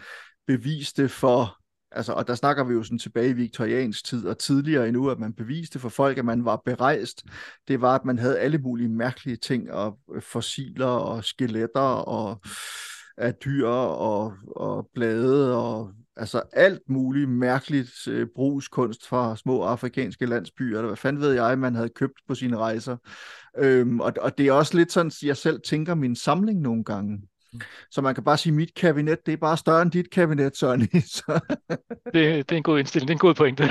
beviste for, altså, og der snakker vi jo sådan tilbage i viktoriansk tid og tidligere endnu, at man beviste for folk, at man var berejst. Det var, at man havde alle mulige mærkelige ting, og øh, fossiler og skeletter og af dyr og, og blade og altså alt muligt mærkeligt øh, brugskunst fra små afrikanske landsbyer, eller hvad fanden ved jeg, man havde købt på sine rejser. Øhm, og, og det er også lidt sådan, jeg selv tænker min samling nogle gange. Så man kan bare sige, at mit kabinet, det er bare større end dit kabinet, Sonny. Så Det, det er en god indstilling, det er en god pointe.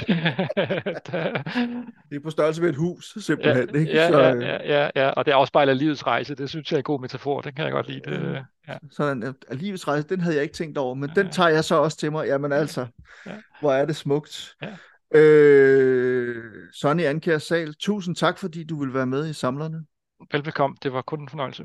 det er på størrelse med et hus, simpelthen. ja, ikke? ja, så, ja, ja, ja, ja, og det afspejler livets rejse. Det synes jeg er en god metafor. Den kan jeg godt lide. Det, ja. Sådan, at livets rejse, den havde jeg ikke tænkt over, men den tager jeg så også til mig. Jamen altså, Ja. hvor er det smukt. Ja. Øh, Sonny Ankjær Sal, tusind tak, fordi du vil være med i Samlerne. Velbekomme. Det var kun en fornøjelse.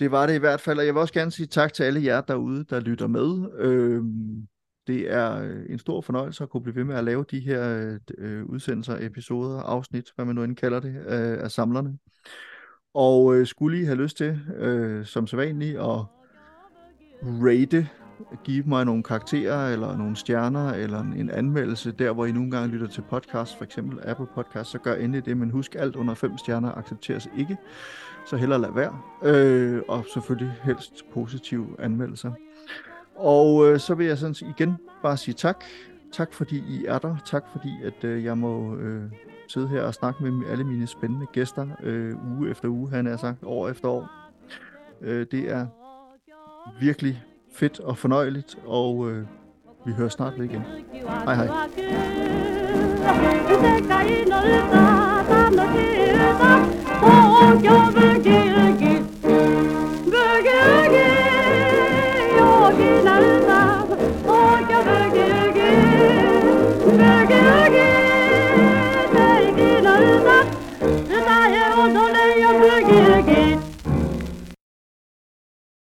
Det var det i hvert fald, og jeg vil også gerne sige tak til alle jer derude, der lytter med. Øhm, det er øh, en stor fornøjelse at kunne blive ved med at lave de her øh, øh, udsendelser, episoder, afsnit, hvad man nu end kalder det, øh, af samlerne. Og øh, skulle I have lyst til, øh, som sædvanligt, at rate, give mig nogle karakterer, eller nogle stjerner, eller en, en anmeldelse, der hvor I nogle gange lytter til podcast, for eksempel Apple Podcast, så gør endelig det, men husk alt under fem stjerner accepteres ikke, så hellere lad være. Øh, og selvfølgelig helst positive anmeldelser. Og øh, så vil jeg sådan igen bare sige tak. Tak fordi I er der. Tak fordi at øh, jeg må øh, sidde her og snakke med alle mine spændende gæster øh, uge efter uge, han er sagt, år efter år. Øh, det er virkelig fedt og fornøjeligt, og øh, vi hører snart ved igen. Hej hej. Der er noget Oh, oh,